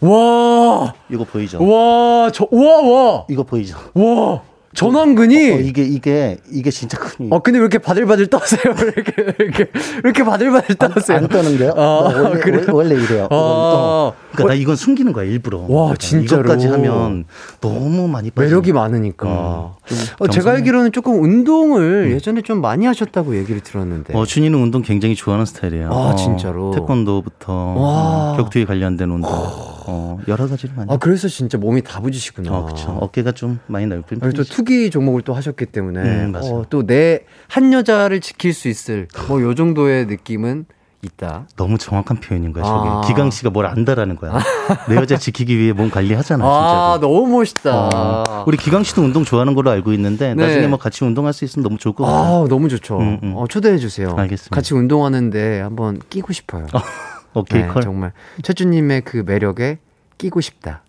A: 와!
E: 이거 보이죠?
A: 와, 저, 와, 와!
E: 이거 보이죠?
A: 와! 전완근이
E: 어, 어, 이게 이게 이게 진짜 큰.
A: 어 근데 왜 이렇게 바들바들 떠세요? 이렇게 이렇게 이렇게 바들바들 떠세요?
E: 안, 안 떠는데요? 아, 원래, 그래? 원래 이래요. 아, 어. 그러니까 나 이건 숨기는 거야 일부러.
A: 와 그러니까 진짜로.
E: 이것까지 하면 너무 많이
A: 빠져. 매력이 많으니까. 어, 어, 제가 알기로는 조금 운동을 음. 예전에 좀 많이 하셨다고 얘기를 들었는데.
E: 어 준이는 운동 굉장히 좋아하는 스타일이에요.
A: 아 어, 진짜로.
E: 태권도부터 와. 격투에 관련된 운동. 어, 여러 가지를 많이.
A: 아 그래서 진짜 몸이 다부지시구나.
E: 어, 그렇죠. 어깨가 좀 많이 넓은 편이죠.
A: 또 투기 종목을 또 하셨기 때문에 음, 어, 또내 한 여자를 지킬 수 있을 뭐 요 정도의 느낌은 있다.
E: 너무 정확한 표현인 거야, 저게. 아. 기강 씨가 뭘 안다라는 거야. 내 여자 지키기 위해 몸 관리하잖아,
A: 아, 진짜. 너무 멋있다.
E: 어. 우리 기강 씨도 운동 좋아하는 걸로 알고 있는데 네. 나중에 뭐 같이 운동할 수 있으면 너무 좋을 것 같아요.
A: 아, 너무 좋죠. 음, 음. 어, 초대해 주세요.
E: 알겠습니다.
A: 같이 운동하는데 한번 끼고 싶어요.
E: 오케이, 네,
A: 정말 최주님의 그 매력에 끼고 싶다.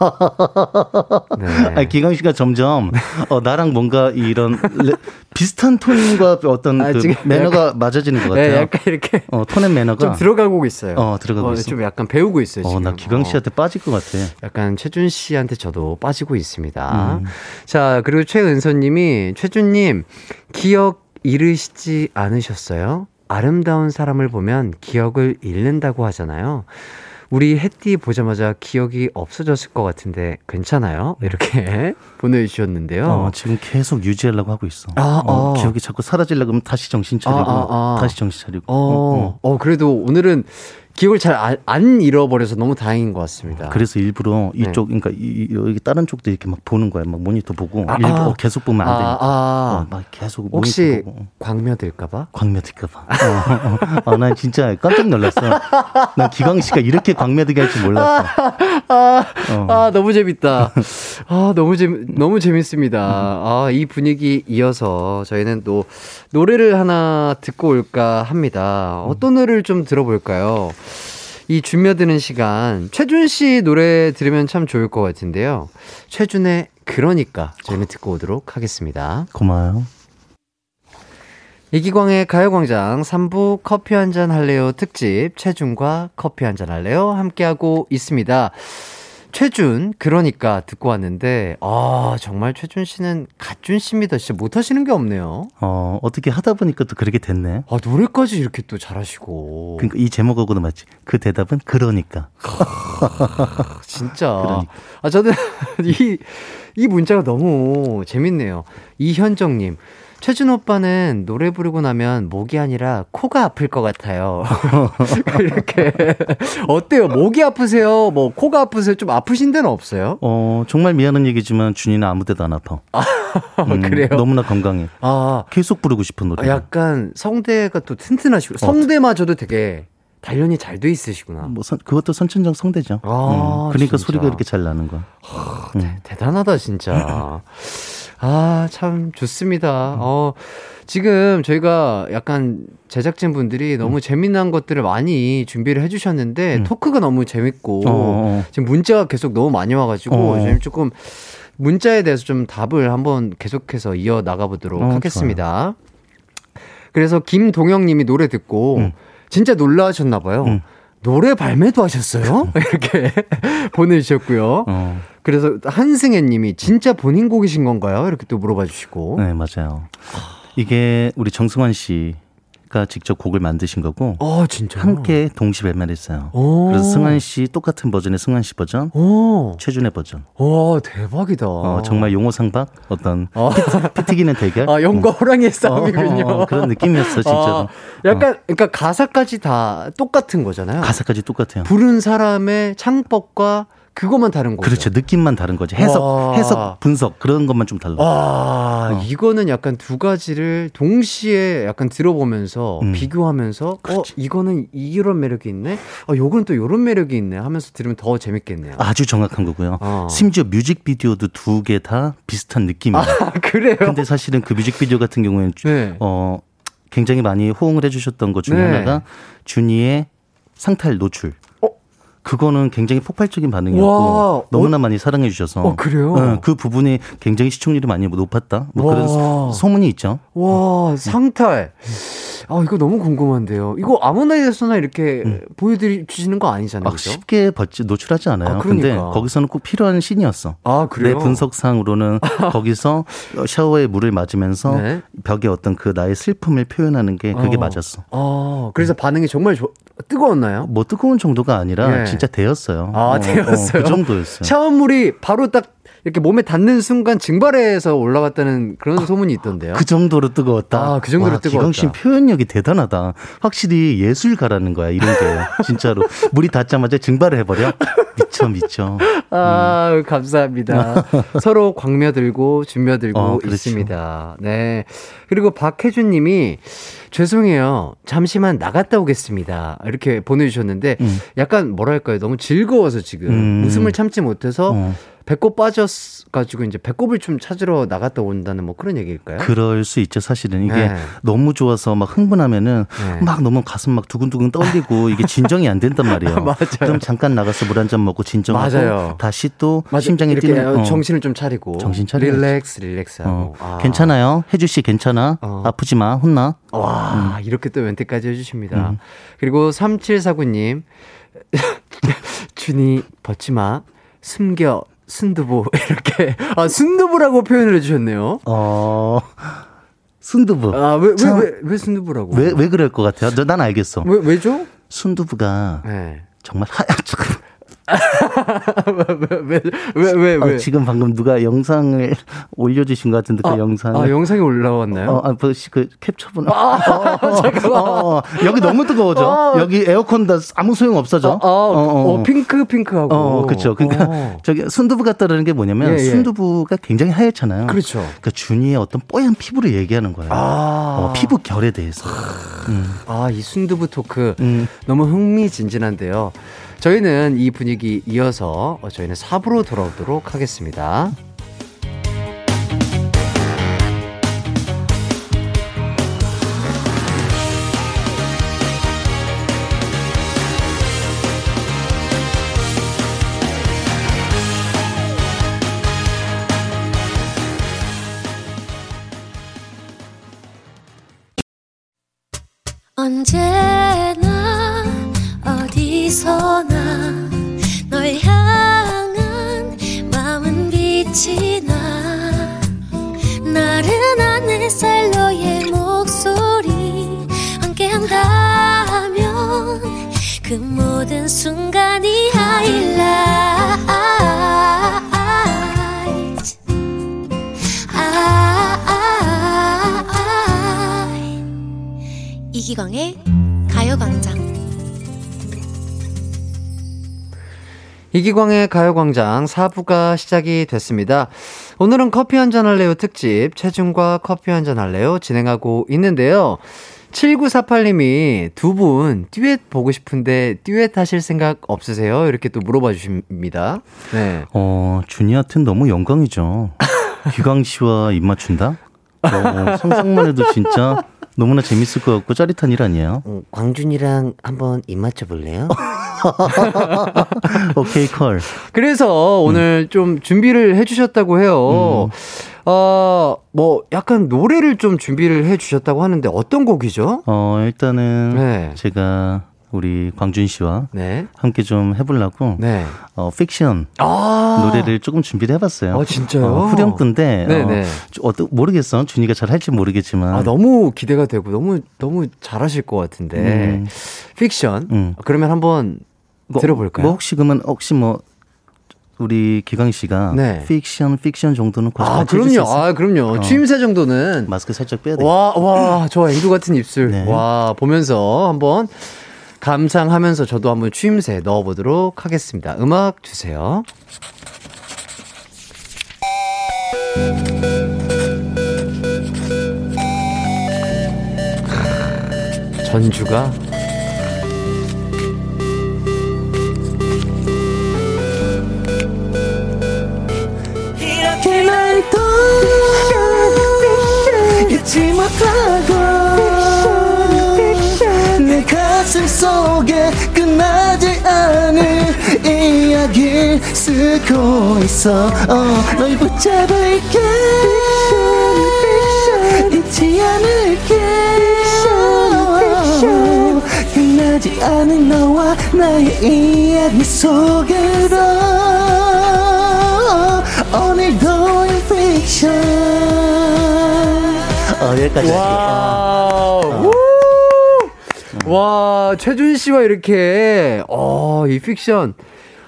E: 네. 아니, 기강 씨가 점점 어, 나랑 뭔가 이런 레, 비슷한 톤과 어떤 아, 그 매너가 약간, 맞아지는 것 네, 같아요.
A: 네, 약간 이렇게
E: 어, 톤의 매너가
A: 좀 들어가고 있어요.
E: 어, 들어가고 어, 있어.
A: 좀 약간 배우고 있어요.
E: 어,
A: 지금.
E: 나 기강 씨한테 어. 빠질 것 같아.
A: 약간 최준 씨한테 저도 빠지고 있습니다. 음. 자, 그리고 최은서님이 최준님 기억 잃으시지 않으셨어요? 아름다운 사람을 보면 기억을 잃는다고 하잖아요. 우리 햇띠 보자마자 기억이 없어졌을 것 같은데 괜찮아요? 이렇게 보내주셨는데요.
E: 어, 지금 계속 유지하려고 하고 있어. 아, 어, 어. 기억이 자꾸 사라지려고 하면 다시 정신 차리고 아, 아, 아. 다시 정신 차리고. 어,
A: 어, 어. 그래도 오늘은 기억을 잘안 잃어버려서 너무 다행인 것 같습니다.
E: 그래서 일부러 네. 이쪽, 네. 그러니까 이, 여기 다른 쪽도 이렇게 막 보는 거야. 막 모니터 보고 아, 일부러 아, 계속 보면 안 되니까. 아, 아. 어, 막 계속
A: 혹시 광며들까봐?
E: 광며들까봐. 어, 어, 난 진짜 깜짝 놀랐어. 난 기광 씨가 이렇게 광며들게 할 줄 몰랐어.
A: 아, 어. 아, 너무 재밌다. 아, 너무 재 너무 재밌습니다. 아, 이 분위기 이어서 저희는 또 노래를 하나 듣고 올까 합니다. 어떤 노래를 좀 들어볼까요? 이 준며드는 시간 최준 씨 노래 들으면 참 좋을 것 같은데요. 최준의 그러니까 저희는 듣고 오도록 하겠습니다.
E: 고마워요.
A: 이기광의 가요광장 3부 커피 한 잔 할래요 특집 최준과 커피 한 잔 할래요 함께하고 있습니다. 최준 그러니까 듣고 왔는데 아 정말 최준 씨는 갓준 씨입니다. 진짜 못하시는 게 없네요.
E: 어 어떻게 하다 보니까 또 그렇게 됐네.
A: 아 노래까지 이렇게 또 잘하시고.
E: 그러니까 이 제목하고도 맞지. 그 대답은 그러니까.
A: 진짜. 그러니까. 아 저는 이이 문자가 너무 재밌네요. 이현정님. 최준 오빠는 노래 부르고 나면 목이 아니라 코가 아플 것 같아요. 이렇게 어때요? 목이 아프세요? 뭐 코가 아프세요? 좀 아프신 데는 없어요?
E: 어 정말 미안한 얘기지만 준이는 아무 데도 안 아파. 아,
A: 음, 그래요?
E: 너무나 건강해. 아 계속 부르고 싶은 노래.
A: 약간 성대가 또 튼튼하시고 어. 성대마저도 되게 단련이 잘 돼 있으시구나.
E: 뭐 선, 그것도 선천적 성대죠. 아, 음, 그러니까 진짜. 소리가 이렇게 잘 나는 거야.
A: 하, 음. 대, 단하다 진짜. 아, 참 좋습니다. 어, 지금 저희가 약간 제작진 분들이 너무 음. 재미난 것들을 많이 준비를 해주셨는데 음. 토크가 너무 재밌고 어, 어, 어. 지금 문자가 계속 너무 많이 와가지고 어. 지금 조금 문자에 대해서 좀 답을 한번 계속해서 이어 나가보도록 어, 하겠습니다. 좋아요. 그래서 김동영 님이 노래 듣고 음. 진짜 놀라셨나 봐요. 음. 노래 발매도 하셨어요? 이렇게 보내주셨고요. 어. 그래서 한승혜 님이 진짜 본인 곡이신 건가요? 이렇게 또 물어봐 주시고.
E: 네, 맞아요. 이게 우리 정승환 씨 가 직접 곡을 만드신 거고
A: 어, 진짜
E: 함께 동시 발매를 했어요. 그래서 승환 씨 똑같은 버전의 승환 씨 버전, 오. 최준의 버전.
A: 와 대박이다.
E: 어, 정말 용호 상박 어떤 어. 피튀기는 대결.
A: 아 용과 호랑이의 싸움이군요. 어,
E: 어, 그런 느낌이었어 진짜로. 아,
A: 약간 그러니까 가사까지 다 똑같은 거잖아요.
E: 가사까지 똑같아요.
A: 부른 사람의 창법과 그것만 다른 거죠.
E: 그렇죠. 느낌만 다른 거죠. 해석, 와. 해석, 분석 그런 것만 좀 달라.
A: 와, 어. 이거는 약간 두 가지를 동시에 약간 들어보면서 음. 비교하면서 어, 그렇지. 어 이거는 이런 매력이 있네. 어 요거는 또 이런 매력이 있네 하면서 들으면 더 재밌겠네요.
E: 아주 정확한 거고요. 어. 심지어 뮤직비디오도 두 개 다 비슷한 느낌이에요.
A: 아, 그래요?
E: 근데 사실은 그 뮤직비디오 같은 경우에는 네. 어 굉장히 많이 호응을 해주셨던 것 중에 네. 하나가 준이의 상탈 노출. 그거는 굉장히 폭발적인 반응이었고 와, 너무나 어, 많이 사랑해 주셔서
A: 어, 그래요?
E: 네, 그 부분이 굉장히 시청률이 많이 높았다. 뭐 와. 그런 소문이 있죠.
A: 와 상탈. 아 이거 너무 궁금한데요. 이거 아무나 에서나 이렇게 음. 보여드리시는 거 아니잖아요. 아,
E: 그렇죠? 쉽게 벌지, 노출하지 않아요. 아, 그러니까. 근데 거기서는 꼭 필요한 신이었어.
A: 아 그래요?
E: 내 분석상으로는 거기서 샤워에 물을 맞으면서 네? 벽에 어떤 그 나의 슬픔을 표현하는 게 그게 어. 맞았어.
A: 아 그래서 반응이 정말 조, 뜨거웠나요?
E: 뭐 뜨거운 정도가 아니라 네. 진짜 데였어요.
A: 아 어, 데였어요.
E: 어, 그 정도였어요.
A: 샤워물이 바로 딱 이렇게 몸에 닿는 순간 증발해서 올라갔다는 그런 아, 소문이 있던데요.
E: 그 정도로 뜨거웠다.
A: 아, 그 정도로 와, 뜨거웠다.
E: 기광 씨 표현력이 대단하다. 확실히 예술가라는 거야, 이런 게. 진짜로. 물이 닿자마자 증발을 해버려? 미쳐, 미쳐.
A: 아, 음. 감사합니다. 서로 광며들고, 준며들고 어, 그렇죠. 있습니다. 네. 그리고 박혜준 님이 죄송해요. 잠시만 나갔다 오겠습니다. 이렇게 보내주셨는데 음. 약간 뭐랄까요. 너무 즐거워서 지금 음. 웃음을 참지 못해서 어. 배꼽 빠졌가지고 이제 배꼽을 좀 찾으러 나갔다 온다는 뭐 그런 얘기일까요?
E: 그럴 수 있죠. 사실은 이게 네. 너무 좋아서 막 흥분하면은 네. 막 너무 가슴 막 두근두근 떨리고 이게 진정이 안 된단 말이에요.
A: 맞아요.
E: 그럼 잠깐 나가서 물 한 잔 먹고 진정하고 맞아요. 다시 또 맞아. 심장이 뛰는
A: 어. 정신을 좀 차리고
E: 정신 차리
A: 릴렉스 릴렉스하고 어.
E: 아. 괜찮아요. 혜주 씨 괜찮아. 어. 아프지 마. 혼나.
A: 와 음. 이렇게 또 멘트까지 해주십니다. 음. 그리고 3749님 준이 벗지 마 숨겨 순두부 이렇게 아 순두부라고 표현을 해주셨네요.
E: 어. 순두부.
A: 아, 왜, 왜, 왜, 왜 순두부라고?
E: 왜, 왜 그럴 것 같아요? 난 알겠어.
A: 왜, 왜죠?
E: 순두부가 네. 정말 하얀,
A: 왜, 왜, 왜, 왜?
E: 어, 지금 방금 누가 영상을 올려주신 것 같은데, 그 아, 영상.
A: 아, 영상이 올라왔나요?
E: 어, 아, 뭐, 그 캡처분. 아, 어, 잠깐만. 어, 여기 너무 뜨거워져. 아, 여기 에어컨 다 아무 소용 없어져.
A: 아, 어, 핑크, 핑크하고.
E: 어, 그쵸. 그러니까, 저기, 순두부 같다라는 게 뭐냐면, 예, 예. 순두부가 굉장히 하얗잖아요.
A: 그렇죠.
E: 그러니까 준이의 어떤 뽀얀 피부를 얘기하는 거예요. 아. 피부 결에 대해서.
A: 음. 아, 이 순두부 토크. 음. 너무 흥미진진한데요. 저희는 이 분위기 이어서 저희는 4부로 돌아오도록 하겠습니다. 이기광의 가요광장 4부가 시작이 됐습니다. 오늘은 커피 한잔 할래요 특집 체중과 커피 한잔 할래요 진행하고 있는데요. 7948님이 두 분 듀엣 보고 싶은데 듀엣 하실 생각 없으세요? 이렇게 또 물어봐 주십니다. 네.
E: 어, 주니아튼 너무 영광이죠. 기광 씨와 입 맞춘다? 어, 상상만 해도 진짜 너무나 재밌을 것 같고 짜릿한 일 아니에요?
F: 어, 광준이랑 한번 입 맞춰 볼래요?
E: 오케이 컬.
A: 그래서 오늘 음. 좀 준비를 해주셨다고 해요. 음. 어, 뭐 약간 노래를 좀 준비를 해주셨다고 하는데 어떤 곡이죠?
E: 어 일단은 네. 제가 우리 광준 씨와 네. 함께 좀 해보려고 네. 어, 픽션 아~ 노래를 조금 준비를 해봤어요.
A: 아, 진짜요?
E: 어, 후렴구인데 어, 어, 모르겠어. 준이가 잘 할지 모르겠지만
A: 아, 너무 기대가 되고 너무 너무 잘하실 것 같은데 음. 픽션 음. 그러면 한번 뭐, 들어볼까요?
E: 뭐 혹시 그러면 혹시 뭐 우리 기광 씨가 네. 픽션 픽션 정도는
A: 아 그럼요 아 그럼요 어. 취임새 정도는
E: 마스크 살짝 빼야 돼.
A: 와와 저 앵두 같은 입술 네. 와 보면서 한번 감상하면서 저도 한번 취임새 넣어보도록 하겠습니다. 음악 주세요. 전주가 잊지 못하고 내 가슴 속에 끝나지 않을 이야기를 쓰고 있어. 어, 널 붙잡을게. 잊지 않을게. 끝나지 않은 너와 나의 이야기 속으로 오늘도 픽션 어 여기까지 할게요 와, 최준 씨와 이렇게, 어, 이 픽션.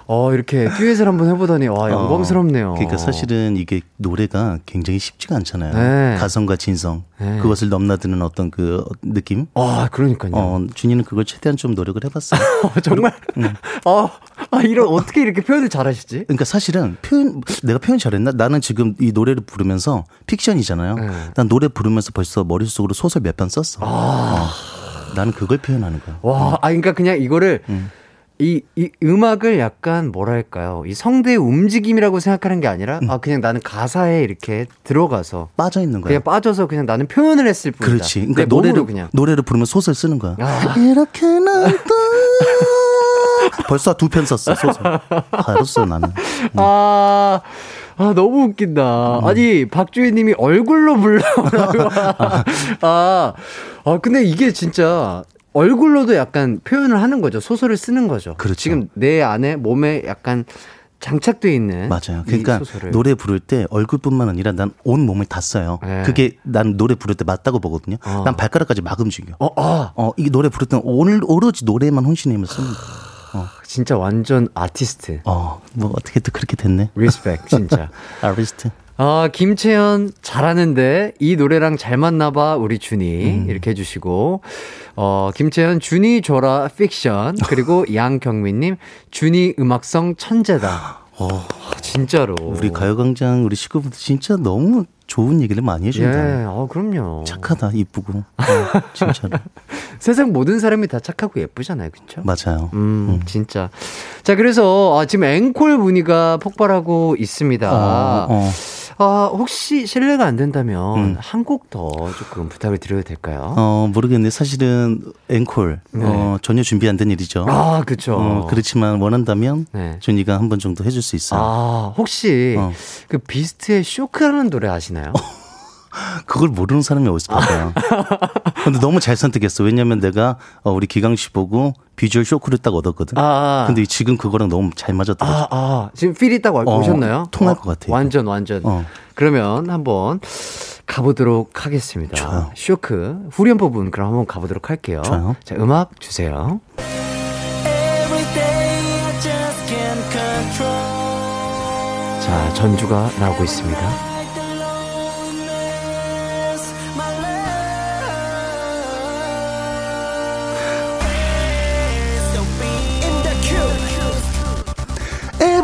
A: 어, 이렇게 듀엣을 한번 해보다니, 와, 어, 영광스럽네요.
E: 어, 그러니까 사실은 이게 노래가 굉장히 쉽지가 않잖아요. 네. 가성과 진성. 네. 그것을 넘나드는 어떤 그 느낌.
A: 아, 그러니까요.
E: 어, 준이는 그걸 최대한 좀 노력을 해봤어요.
A: 어, 정말? 응. 어, 아, 이런, 어떻게 이렇게 표현을 잘하시지?
E: 그러니까 사실은 표현, 내가 표현 잘했나? 나는 지금 이 노래를 부르면서 픽션이잖아요. 네. 난 노래 부르면서 벌써 머릿속으로 소설 몇 편 썼어. 아. 어. 나는 그걸 표현하는 거야.
A: 와, 아, 그러니까 그냥 이거를 음. 이, 이 음악을 약간 뭐랄까요. 이 성대의 움직임이라고 생각하는 게 아니라, 음. 아, 그냥 나는 가사에 이렇게 들어가서.
E: 빠져 있는 거야.
A: 그냥 빠져서 그냥 나는 표현을 했을 뿐이다.
E: 그렇지. 그러니까 노래를, 그냥. 노래를 부르면 소설 쓰는 거야. 아. 이렇게 난또 벌써 두 편 썼어, 소설. 알았어, 나는. 음.
A: 아. 아, 너무 웃긴다. 음. 아니, 박주희 님이 얼굴로 불러라고. 아, 아, 근데 이게 진짜 얼굴로도 약간 표현을 하는 거죠. 소설을 쓰는 거죠.
E: 그렇죠.
A: 지금 내 안에 몸에 약간 장착돼 있는
E: 맞아요. 그러니까 노래 부를 때 얼굴뿐만 아니라 난 온 몸을 다 써요. 네. 그게 난 노래 부를 때 맞다고 보거든요. 어. 난 발가락까지 막 움직여. 어, 아. 어, 이게 노래 부를 때는 오늘 오로지 노래만 혼신임을 씁니다.
A: 어. 진짜 완전 아티스트.
E: 어, 뭐 어떻게 또 그렇게 됐네.
A: respect 진짜.
E: 아티스트.
A: 아, 김채연 잘하는데 이 노래랑 잘 맞나 봐 우리 준이 음. 이렇게 해 주시고 어 김채연 준이 줘라 픽션 그리고 양경민 님 준이 음악성 천재다. 어, 진짜로.
E: 우리 가요광장 우리 식구분들 진짜 너무 좋은 얘기를 많이 해준다.
A: 예, 어, 그럼요.
E: 착하다, 이쁘고. 어, 진짜로.
A: 세상 모든 사람이 다 착하고 예쁘잖아요, 그쵸?
E: 맞아요.
A: 음, 음. 진짜. 자, 그래서 아, 지금 앵콜 문의가 폭발하고 있습니다. 어, 어. 아, 혹시 실례가 안 된다면 음. 한곡 더 조금 부탁을 드려도 될까요?
E: 어, 모르겠는데 사실은 앵콜 네. 어, 전혀 준비 안 된 일이죠.
A: 아, 그렇죠.
E: 어, 그렇지만 원한다면 네. 준이가 한 번 정도 해줄 수 있어요.
A: 아, 혹시 어. 그 비스트의 쇼크라는 노래 아시나요?
E: 그걸 모르는 사람이 어디 있을까요? 근데 너무 잘 선택했어. 왜냐면 내가 어, 우리 기강 씨 보고 비주얼 쇼크를 딱 얻었거든. 아, 아. 근데 지금 그거랑 너무 잘 맞았더라고.
A: 아, 아. 지금 필이 딱 어, 오셨나요?
E: 통할 어, 것 같아요.
A: 완전 완전. 어. 그러면 한번 가보도록 하겠습니다.
E: 좋아요.
A: 쇼크 후렴 부분 그럼 한번 가보도록 할게요.
E: 좋아요.
A: 자, 음악 주세요. 자, 전주가 나오고 있습니다.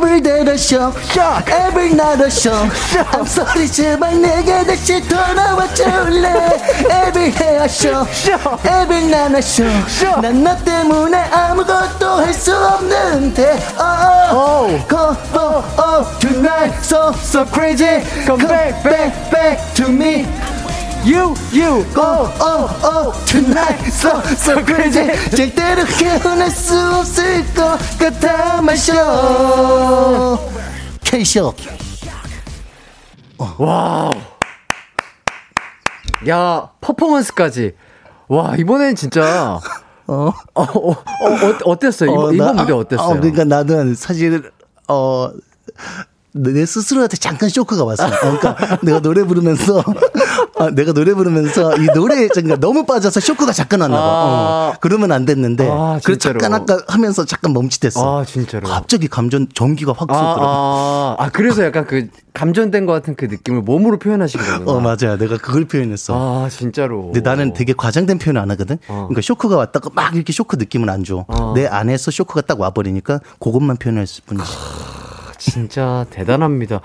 G: Every day the show, shock. Every night the show, shock. I'm sorry 제발 내게 다시 돌아와 줄래 Every day a show, shock. Every night a show, shock. 난너 때문에 아무것도 할 수 없는데 Oh, oh, go, oh, oh Tonight so, so crazy Come back, back, back to me You, you, oh, oh, oh, tonight, so, so crazy. 절대로 깨어날 수 없을 것 같아, 마셔. K쇼.
A: 와우. 야, 퍼포먼스까지. 와, 이번엔 진짜 어, 어, 어, 어 어땠어요? 이번, 어, 이번 무대 어땠어요?
E: 어, 그러니까 나는 사실, 어, 내 스스로한테 잠깐 쇼크가 왔어. 어, 그러니까 내가 노래 부르면서 아, 내가 노래 부르면서 이 노래에 그러니까 너무 빠져서 쇼크가 잠깐 왔나 봐. 아. 어. 그러면 안 됐는데. 아, 그래서 잠깐 아까 하면서 잠깐 멈칫했어.
A: 아, 진짜로.
E: 갑자기 감전 전기가 확 쏟더라고.
A: 아, 아, 그래서 약간 그 감전된 것 같은 그 느낌을 몸으로 표현하신 거구나.
E: 어, 맞아요. 내가 그걸 표현했어.
A: 아, 진짜로.
E: 근데 나는 되게 과장된 표현 안 하거든. 어. 그러니까 쇼크가 왔다가 막 이렇게 쇼크 느낌은 안 줘. 어. 내 안에서 쇼크가 딱 와버리니까 그것만 표현할 뿐이지.
A: 진짜 대단합니다.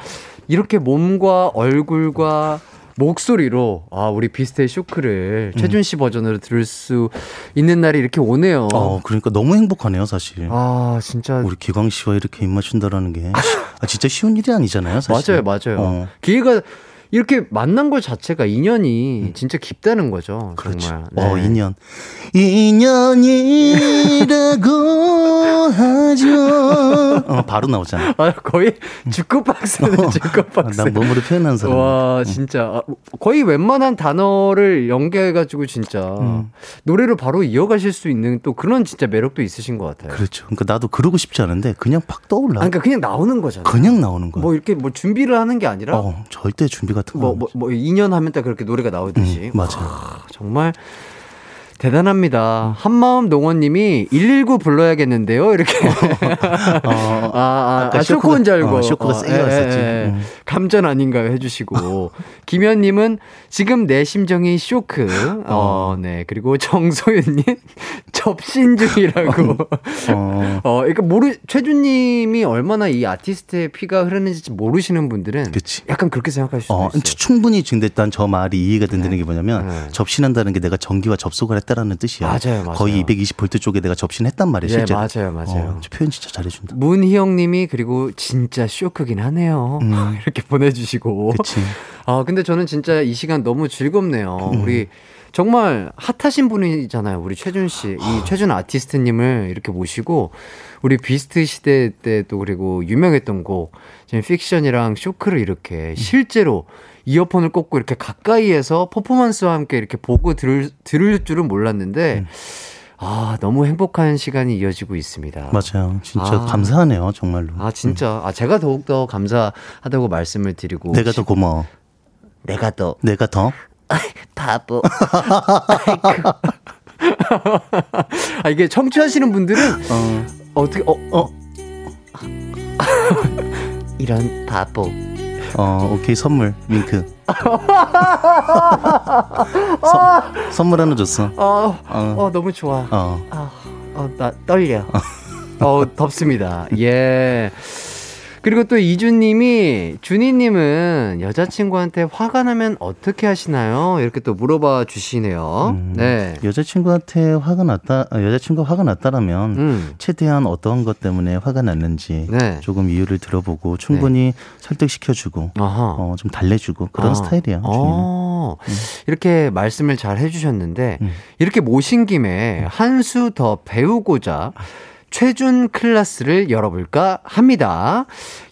A: 이렇게 몸과 얼굴과 목소리로 아 우리 비스트의 쇼크를 음. 최준 씨 버전으로 들을 수 있는 날이 이렇게 오네요.
E: 어, 그러니까 너무 행복하네요, 사실.
A: 아, 진짜
E: 우리 기광 씨와 이렇게 입 맞춘다라는 게 아, 진짜 쉬운 일이 아니잖아요, 사실.
A: 맞아요, 맞아요. 어. 기회가 이렇게 만난 것 자체가 인연이 음. 진짜 깊다는 거죠. 그렇죠. 정말.
E: 네. 어, 인연. 인연이라고 하죠. 어, 바로 나오잖아.
A: 아, 거의 주크박스는 어, 주크박스.
E: 난 몸으로 표현한 사람.
A: 와, 진짜. 아, 거의 웬만한 단어를 연계해가지고 진짜 음. 노래를 바로 이어가실 수 있는 또 그런 진짜 매력도 있으신 것 같아요.
E: 그렇죠. 그러니까 나도 그러고 싶지 않은데 그냥 팍 떠올라.
A: 아, 그러니까 그냥 나오는 거잖아.
E: 그냥 나오는 거야.
A: 뭐 이렇게 뭐 준비를 하는 게 아니라.
E: 어, 절대 준비가 같은
A: 뭐, 뭐, 뭐 2년 하면 딱 그렇게 노래가 나오듯이.
E: 음, 맞아요.
A: 아, 정말 대단합니다. 한마음 농원님이 119 불러야겠는데요. 이렇게. 어, 아, 아, 아 쇼크인 줄 알고.
E: 어, 쇼크가 세게 왔었지. 예, 예.
A: 음. 감전 아닌가요? 해주시고. 김현님은 지금 내 심정이 쇼크. 어, 어 네. 그리고 정소윤님 접신 중이라고. 어, 어 그러니까 모르, 최준님이 얼마나 이 아티스트의 피가 흐르는지 모르시는 분들은. 그치. 약간 그렇게 생각하실 수 어, 있어요.
E: 충분히 근데 일단 저 말이 이해가 된다는 네. 게 뭐냐면 네. 접신한다는 게 내가 전기와 접속을 했다 있다라는 뜻이야.
A: 맞아요, 맞아요.
E: 거의 220볼트 쪽에 내가 접신 했단 말이야, 네, 실제.
A: 맞아요, 맞아요.
E: 어, 표현 진짜 잘해준다.
A: 문희영 님이 그리고 진짜 쇼크긴 하네요. 음. 이렇게 보내주시고.
E: 그치.
A: 아 근데 저는 진짜 이 시간 너무 즐겁네요. 음. 우리 정말 핫하신 분이잖아요. 우리 최준 씨, 이 아. 최준 아티스트님을 이렇게 모시고 우리 비스트 시대 때도 그리고 유명했던 곡, 지금 픽션이랑 쇼크를 이렇게 음. 실제로 이어폰을 꽂고 이렇게 가까이에서 퍼포먼스와 함께 이렇게 보고 들을, 들을 줄은 몰랐는데, 음. 아, 너무 행복한 시간이 이어지고 있습니다.
E: 맞아요. 진짜 아, 감사하네요, 정말로.
A: 아, 진짜. 음. 아, 제가 더욱더 감사하다고 말씀을 드리고.
E: 내가 더 고마워.
H: 내가 더.
E: 내가 더?
H: 바보.
A: 아, 이게 청취하시는 분들은, 어, 어떻게, 어, 어.
H: 이런 바보.
E: 어, 오케이, 선물, 윙크. 서, 선물 하나 줬어.
A: 어, 어, 어 너무 좋아. 어. 어, 어나 떨려. 어, 덥습니다. 예. 그리고 또 이주님이 준이님은 여자친구한테 화가 나면 어떻게 하시나요? 이렇게 또 물어봐 주시네요. 음, 네.
E: 여자친구한테 화가 났다, 아, 여자친구가 화가 났다라면 음. 최대한 어떤 것 때문에 화가 났는지 네. 조금 이유를 들어보고 충분히 네. 설득시켜주고 어, 좀 달래주고 그런 아. 스타일이야. 어.
A: 음. 이렇게 말씀을 잘 해주셨는데 음. 이렇게 모신 김에 한 수 더 배우고자. 최준 클래스를 열어볼까 합니다.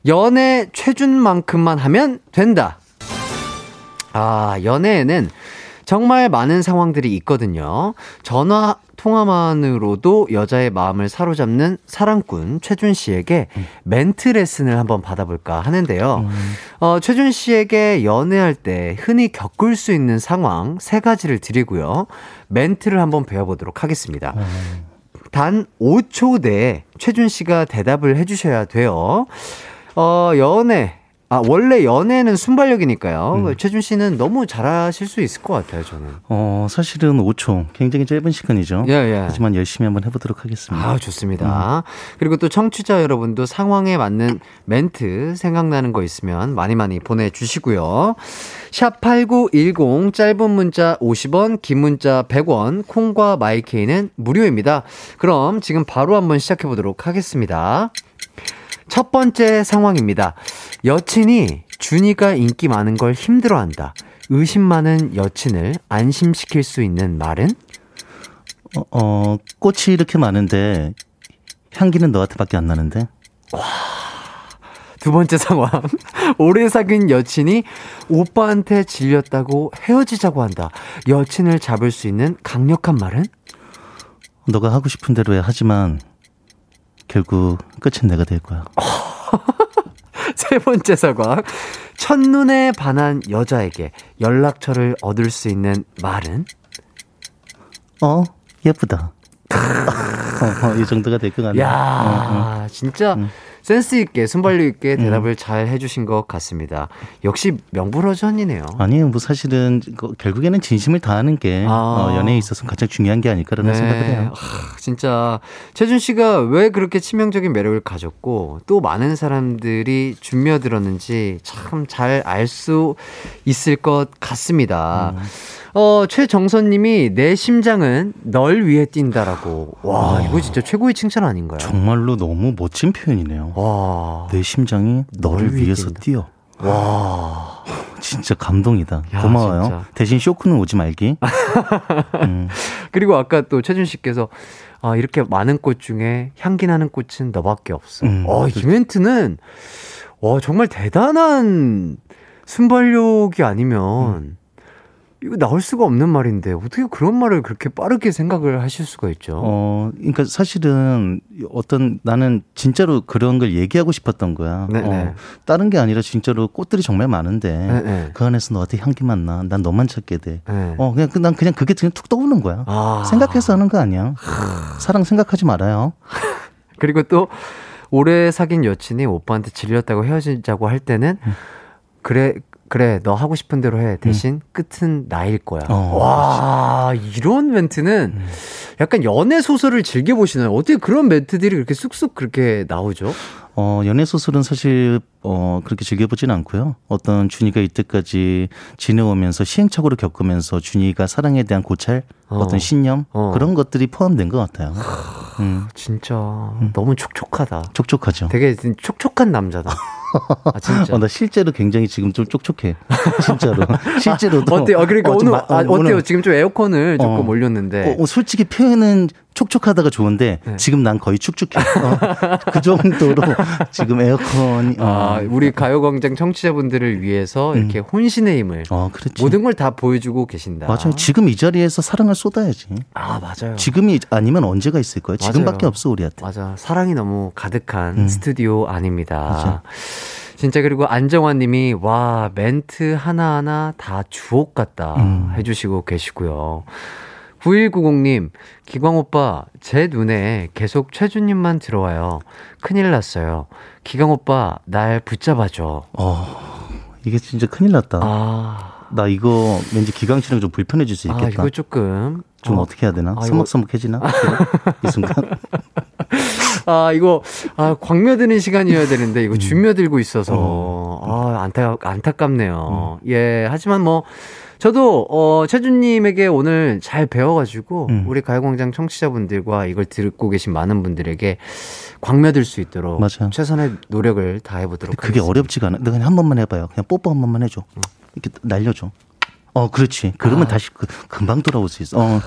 A: 연애 최준만큼만 하면 된다. 아, 연애에는 정말 많은 상황들이 있거든요. 전화 통화만으로도 여자의 마음을 사로잡는 사랑꾼 최준 씨에게 멘트 레슨을 한번 받아볼까 하는데요. 어, 최준 씨에게 연애할 때 흔히 겪을 수 있는 상황 세 가지를 드리고요. 멘트를 한번 배워보도록 하겠습니다. 단 5초 내에 최준 씨가 대답을 해주셔야 돼요. 어, 연애. 아, 원래 연애는 순발력이니까요. 음. 최준 씨는 너무 잘하실 수 있을 것 같아요, 저는.
E: 어, 사실은 5초. 굉장히 짧은 시간이죠. 예, 예. 하지만 열심히 한번 해보도록 하겠습니다.
A: 아, 좋습니다. 음. 그리고 또 청취자 여러분도 상황에 맞는 멘트 생각나는 거 있으면 많이 많이 보내주시고요. 샵 8910 짧은 문자 50원, 긴 문자 100원, 콩과 마이케이는 무료입니다. 그럼 지금 바로 한번 시작해 보도록 하겠습니다. 첫 번째 상황입니다. 여친이 준이가 인기 많은 걸 힘들어한다. 의심 많은 여친을 안심시킬 수 있는 말은?
E: 어, 어 꽃이 이렇게 많은데 향기는 너한테밖에 안 나는데.
A: 와. 두 번째 상황. 오래 사귄 여친이 오빠한테 질렸다고 헤어지자고 한다. 여친을 잡을 수 있는 강력한 말은?
E: 너가 하고 싶은 대로 해. 하지만 결국 끝은 내가 될 거야.
A: 세 번째 사과. 첫눈에 반한 여자에게 연락처를 얻을 수 있는 말은?
E: 어, 예쁘다. 어, 어, 이 정도가 될 것 같네.
A: 야,
E: 어,
A: 어. 진짜 음. 센스 있게 순발력 있게 음. 대답을 음. 잘 해주신 것 같습니다. 역시 명불허전이네요.
E: 아니요, 뭐 사실은 결국에는 진심을 다하는 게 아. 어, 연애에 있어서 가장 중요한 게 아닐까라는 네. 생각을 해요.
A: 아, 진짜 최준 씨가 왜 그렇게 치명적인 매력을 가졌고 또 많은 사람들이 준며들었는지 참 잘 알 수 있을 것 같습니다. 음. 어, 최정선님이 내 심장은 널 위해 뛴다라고. 와, 와, 이거 진짜 최고의 칭찬 아닌가요?
E: 정말로 너무 멋진 표현이네요. 와, 내 심장이 널 위해서 뛴다. 뛰어. 와, 진짜 감동이다. 야, 고마워요. 진짜. 대신 쇼크는 오지 말기.
A: 음. 그리고 아까 또 최준 씨께서 아, 이렇게 많은 꽃 중에 향기 나는 꽃은 너밖에 없어. 음, 어, 이 멘트는 와, 정말 대단한 순발력이 아니면 음. 이거 나올 수가 없는 말인데 어떻게 그런 말을 그렇게 빠르게 생각을 하실 수가 있죠?
E: 어, 그러니까 사실은 어떤 나는 진짜로 그런 걸 얘기하고 싶었던 거야. 네, 어, 네. 다른 게 아니라 진짜로 꽃들이 정말 많은데 네네. 네. 그 안에서 너한테 향기만 나. 난 너만 찾게 돼. 네. 어, 그냥 그, 난 그냥 그게 그냥 툭 떠오르는 거야. 아. 생각해서 하는 거 아니야. 사랑 생각하지 말아요.
A: 그리고 또 오래 사귄 여친이 오빠한테 질렸다고 헤어지자고 할 때는 음. 그래 그래 너 하고 싶은 대로 해 대신 음. 끝은 나일 거야. 어, 와 이런 멘트는 음. 약간 연애 소설을 즐겨 보시나요? 어떻게 그런 멘트들이 그렇게 쑥쑥 그렇게 나오죠?
E: 어 연애 소설은 사실 어 그렇게 즐겨보지는 않고요. 어떤 준이가 이때까지 지내오면서 시행착오를 겪으면서 준이가 사랑에 대한 고찰, 어. 떤 신념 어. 그런 것들이 포함된 것 같아요.
A: 음. 진짜 음. 너무 촉촉하다.
E: 촉촉하죠.
A: 되게 촉촉한 남자다. 아, 진짜.
E: 어, 나 실제로 굉장히 지금 좀 촉촉해. 진짜로. 실제로도.
A: 아, 어때요? 아, 그러니까 어, 오늘, 마, 아, 어때요? 오늘, 지금 좀 에어컨을 조금 어, 올렸는데.
E: 어, 어, 솔직히 표현은 촉촉하다가 좋은데 네. 지금 난 거의 축축해. 어, 그 정도로 지금 에어컨이. 어.
A: 아, 우리 가요광장 청취자분들을 위해서 이렇게 음. 혼신의 힘을. 어, 모든 걸 다 보여주고 계신다.
E: 맞아요. 지금 이 자리에서 사랑을 쏟아야지.
A: 아, 맞아요.
E: 지금이 아니면 언제가 있을 거예요? 지금밖에 없어, 우리한테.
A: 맞아. 사랑이 너무 가득한 음. 스튜디오 아닙니다. 맞아. 진짜 그리고 안정환 님이 와, 멘트 하나하나 다 주옥 같다 음. 해주시고 계시고요. 9190님, 기광 오빠, 제 눈에 계속 최준님만 들어와요. 큰일 났어요. 기광 오빠, 날 붙잡아줘. 어,
E: 이게 진짜 큰일 났다. 아. 나 이거 왠지 기광 씨랑 좀 불편해질 수 아, 있겠다. 아,
A: 이거 조금.
E: 좀 어. 떻게 해야 되나? 아, 서먹서먹해지나? 이 순간?
A: 아, 이거, 아, 광며드는 시간이어야 되는데, 이거 음. 준며들고 있어서, 어. 아, 안타, 안타깝네요. 음. 예, 하지만 뭐, 저도 어 최준님에게 오늘 잘 배워가지고 음. 우리 가요광장 청취자분들과 이걸 듣고 계신 많은 분들에게 광며들 수 있도록 맞아. 최선의 노력을 다해보도록
E: 그게 하겠습니다. 어렵지가 않아. 그냥 한 번만 해봐요. 그냥 뽀뽀 한 번만 해줘. 음. 이렇게 날려줘. 어, 그렇지. 그러면 아. 다시 그, 금방 돌아올 수 있어. 어.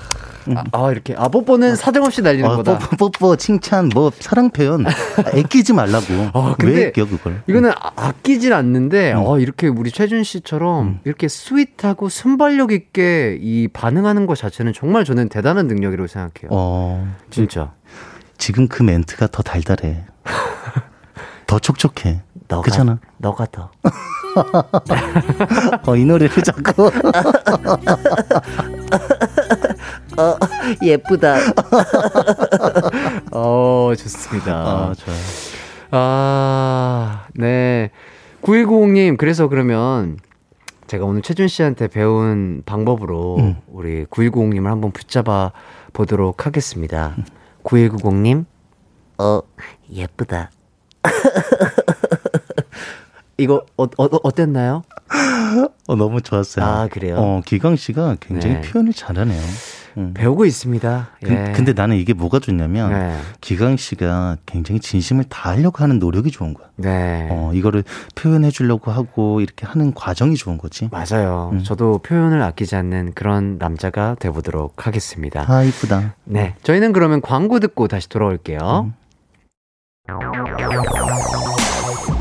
A: 아, 아, 이렇게. 아, 뽀뽀는 사정없이 날리는 어, 거다.
E: 뽀뽀, 뽀뽀, 칭찬, 뭐, 사랑 표현. 아끼지 말라고. 아, 왜 아껴, 그걸?
A: 이거는 아끼진 않는데, 음. 어, 이렇게 우리 최준 씨처럼 음. 이렇게 sweet하고 순발력 있게 이 반응하는 것 자체는 정말 저는 대단한 능력이라고 생각해요. 어. 진짜.
E: 지금 그 멘트가 더 달달해. 더 촉촉해. 너가, 그잖아.
A: 너가 더.
E: 어, 이 노래를 자꾸.
F: 어, 예쁘다.
A: 어, 좋습니다. 아, 좋아요. 아, 네. 9190님, 그래서 그러면 제가 오늘 최준 씨한테 배운 방법으로 음. 우리 9190님을 한번 붙잡아 보도록 하겠습니다. 9190님,
F: 어, 예쁘다.
A: 이거 어, 어, 어땠나요?
E: 어, 너무 좋았어요.
A: 아, 그래요?
E: 어, 기광 씨가 굉장히 네. 표현을 잘하네요.
A: 음. 배우고 있습니다.
E: 그, 예. 그, 근데 나는 이게 뭐가 좋냐면 네. 기광 씨가 굉장히 진심을 다하려고 하는 노력이 좋은 거야. 네. 어, 이거를 표현해 주려고 하고 이렇게 하는 과정이 좋은 거지.
A: 맞아요. 음. 저도 표현을 아끼지 않는 그런 남자가 돼 보도록 하겠습니다.
E: 아, 이쁘다.
A: 네. 저희는 그러면 광고 듣고 다시 돌아올게요. 음.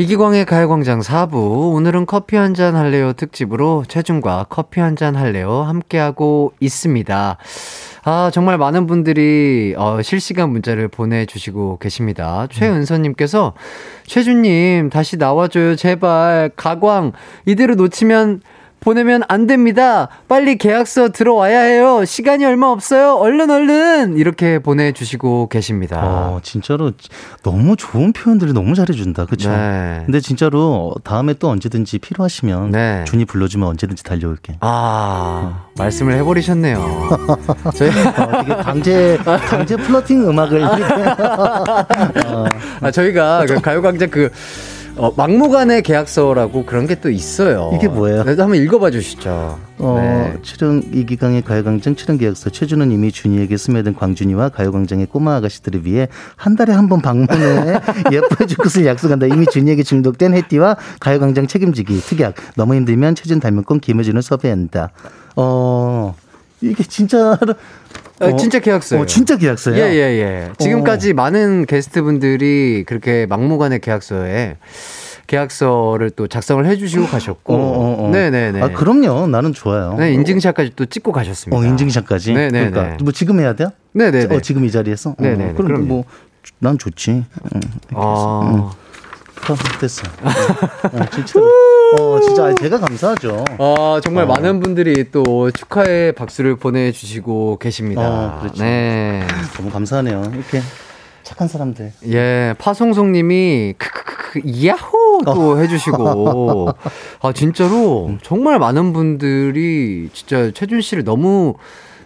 A: 이기광의 가요광장 4부 오늘은 커피 한 잔 할래요 특집으로 최준과 커피 한 잔 할래요 함께하고 있습니다. 아 정말 많은 분들이 어, 실시간 문자를 보내주시고 계십니다. 최은서님께서 최준님 다시 나와줘요 제발 가광 이대로 놓치면 보내면 안 됩니다. 빨리 계약서 들어와야 해요. 시간이 얼마 없어요. 얼른 얼른 이렇게 보내주시고 계십니다.
E: 어, 진짜로 너무 좋은 표현들이 너무 잘해준다. 그쵸? 네. 근데 진짜로 다음에 또 언제든지 필요하시면 네. 준이 불러주면 언제든지 달려올게.
A: 아 어. 말씀을 해버리셨네요.
E: 저희 어, 되게 강제 강제 플러팅 음악을.
A: 어. 아 저희가 그 가요광장 그 어, 막무가내 계약서라고 그런 게 또 있어요.
E: 이게 뭐예요?
A: 그래도 한번 읽어봐 주시죠.
E: 어, 네. 출연 이기강의 가요광장 출연 계약서 최준은 이미 준이에게 스며든 광준이와 가요광장의 꼬마 아가씨들을 위해 한 달에 한 번 방문해 예뻐해 줄 것을 약속한다. 이미 준이에게 중독된 해띠와 가요광장 책임지기 특약. 너무 힘들면 최준 닮은꿈 김혜준을 섭외한다. 어. 이게 진짜
A: 어, 진짜 계약서예요.
E: 어, 진짜 계약서예요.
A: 예, 예, 예. 지금까지 어. 많은 게스트분들이 그렇게 막무가내 계약서에 계약서를 또 작성을 해주시고 가셨고, 어, 어, 어. 네네네.
E: 아 그럼요, 나는 좋아요.
A: 네, 인증샷까지 또 찍고 가셨습니다.
E: 어, 인증샷까지. 네네. 그러니까 뭐 지금 해야 돼요? 네네. 어, 지금 이 자리에서. 네네. 그럼 뭐난 좋지. 응, 아. 응. 됐어. 어, 진짜. 어, 진짜 제가 감사하죠.
A: 아, 정말 어. 많은 분들이 또 축하의 박수를 보내주시고 계십니다. 어,
E: 그렇죠. 네. 너무 감사하네요. 이렇게 착한 사람들.
A: 예, 파송송 님이 크크크 야호 또 어. 해주시고 아 진짜로 정말 많은 분들이 진짜 최준 씨를 너무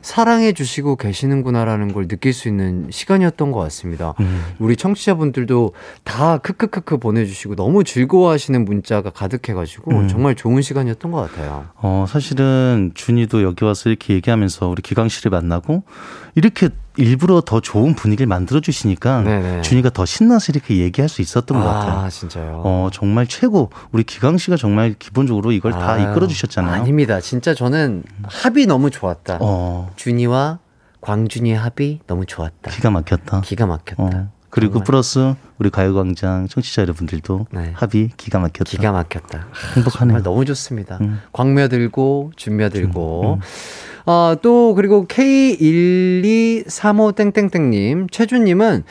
A: 사랑해 주시고 계시는구나라는 걸 느낄 수 있는 시간이었던 것 같습니다. 음. 우리 청취자분들도 다 크크크크 보내주시고 너무 즐거워하시는 문자가 가득해가지고 음. 정말 좋은 시간이었던 것 같아요.
E: 어, 사실은 준이도 여기 와서 이렇게 얘기하면서 우리 기강 씨를 만나고 이렇게 일부러 더 좋은 분위기를 만들어 주시니까 준이가 더 신나서 이렇게 얘기할 수 있었던 것 같아요.
A: 아, 진짜요?
E: 어, 정말 최고. 우리 기강 씨가 정말 기본적으로 이걸 다 이끌어 주셨잖아요.
A: 아닙니다. 진짜 저는 합이 너무 좋았다. 어. 준이와 광준이의 합이 너무 좋았다.
E: 기가 막혔다.
A: 기가 막혔다. 어.
E: 그리고 정말. 플러스 우리 가요광장 청취자 여러분들도 네. 합이 기가 막혔다.
A: 기가 막혔다.
E: 행복하네요.
A: 정말 너무 좋습니다. 음. 광며들고 준며들고. 음. 음. 어, 또 그리고 K1235 땡땡땡님, 최준님은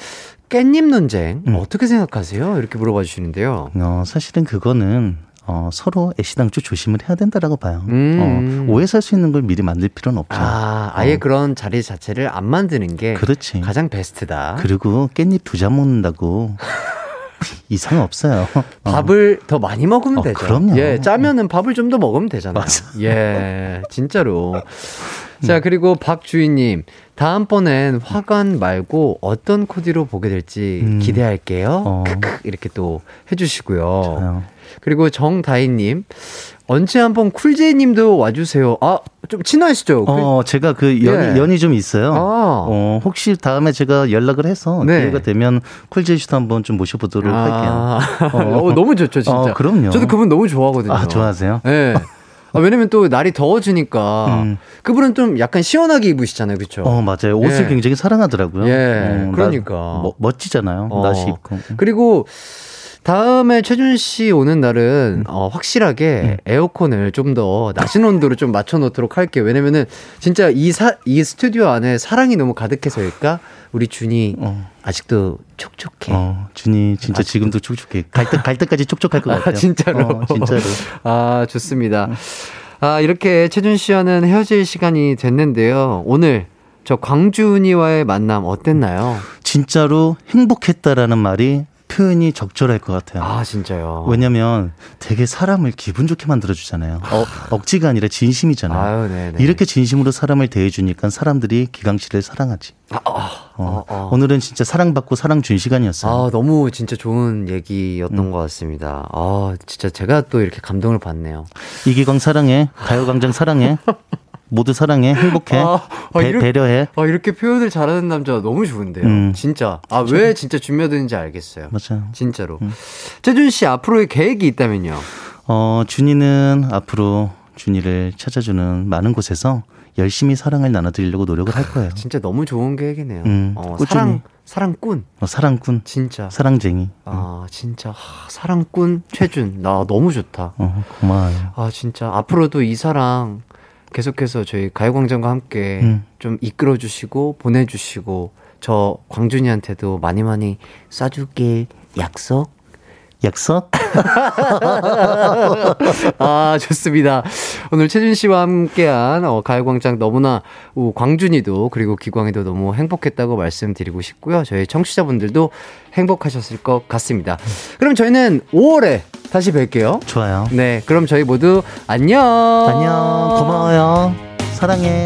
A: 깻잎 논쟁 음. 어떻게 생각하세요? 이렇게 물어봐 주시는데요.
E: 어, 사실은 그거는 어, 서로 애시당초 조심을 해야 된다라고 봐요. 음. 어, 오해 살 수 있는 걸 미리 만들 필요는 없죠.
A: 아, 아예 어. 그런 자리 자체를 안 만드는 게
E: 그렇지.
A: 가장 베스트다.
E: 그리고 깻잎 두 잔 먹는다고 이상 없어요. 어.
A: 밥을 더 많이 먹으면 어, 되죠.
E: 그럼요.
A: 예, 짜면은 밥을 좀 더 먹으면 되잖아요. 맞아. 예, 진짜로. 자, 그리고 박주희님. 다음번엔 화관 말고 어떤 코디로 보게 될지 음. 기대할게요. 어. 크크, 이렇게 또 해주시고요. 좋아요. 그리고 정다희님. 언제 한번 쿨제이님도 와주세요. 아, 좀 친하시죠?
E: 어, 그, 제가 그 연, 예. 연이 좀 있어요. 아. 어, 혹시 다음에 제가 연락을 해서 네. 기회가 되면 쿨제이 씨도 한번 좀 모셔보도록 아. 할게요.
A: 어. 어, 너무 좋죠, 진짜. 어,
E: 그럼요.
A: 저도 그분 너무 좋아하거든요.
E: 아, 좋아하세요?
A: 네. 아, 왜냐면 또 날이 더워지니까 음. 그분은 좀 약간 시원하게 입으시잖아요, 그렇죠?
E: 어 맞아요. 옷을 예. 굉장히 사랑하더라고요.
A: 예, 어, 그러니까 나,
E: 뭐, 멋지잖아요. 어. 날씨 입고.
A: 그리고 다음에 최준 씨 오는 날은 음. 어, 확실하게 음. 에어컨을 좀 더 낮은 온도로 좀 맞춰 놓도록 할게요. 왜냐면은 진짜 이 사, 이 스튜디오 안에 사랑이 너무 가득해서일까? 우리 준이 어. 아직도 촉촉해.
E: 어, 준이 진짜. 지금도 촉촉해. 갈, 때, 갈 때까지 촉촉할 것 아, 같아요.
A: 아, 진짜로.
E: 어, 진짜로.
A: 아, 좋습니다. 아, 이렇게 최준 씨와는 헤어질 시간이 됐는데요. 오늘 저 광준이와의 만남 어땠나요?
E: 진짜로 행복했다라는 말이 표현이 적절할 것 같아요.
A: 아, 진짜요?
E: 왜냐면 되게 사람을 기분 좋게 만들어주잖아요. 어, 억지가 아니라 진심이잖아요. 아유, 이렇게 진심으로 사람을 대해주니까 사람들이 기강 씨를 사랑하지. 아, 아, 어, 아, 아. 오늘은 진짜 사랑받고 사랑 준 시간이었어요.
A: 아, 너무 진짜 좋은 얘기였던 음. 것 같습니다. 아, 진짜 제가 또 이렇게 감동을 받네요.
E: 이기광 사랑해. 가요광장 사랑해. 모두 사랑해, 행복해, 아, 아, 배, 이렇게, 배려해.
A: 아, 이렇게 표현을 잘하는 남자 너무 좋은데요. 음. 진짜. 아, 왜 진짜 준비되는지 알겠어요.
E: 맞아요.
A: 진짜로. 음. 재준 씨 앞으로의 계획이 있다면요?
E: 어, 준이는 앞으로 준이를 찾아주는 많은 곳에서 열심히 사랑을 나눠드리려고 노력을 할 거예요.
A: 진짜 너무 좋은 계획이네요. 음, 어, 사랑, 사랑꾼.
E: 어, 사랑꾼.
A: 진짜.
E: 사랑쟁이.
A: 아, 진짜. 하, 사랑꾼 최준. 나 너무 좋다.
E: 어, 고마워요.
A: 아, 진짜. 앞으로도 이 사랑 계속해서 저희 가요광장과 함께 음. 좀 이끌어 주시고 보내주시고 저 광준이한테도 많이 많이 쏴줄게 약속
E: 약속?
A: 아, 좋습니다. 오늘 최준 씨와 함께한 어, 가요광장 너무나 우, 광준이도 그리고 기광이도 너무 행복했다고 말씀드리고 싶고요. 저희 청취자분들도 행복하셨을 것 같습니다. 그럼 저희는 5월에 다시 뵐게요.
E: 좋아요.
A: 네, 그럼 저희 모두 안녕.
E: 안녕. 고마워요. 사랑해.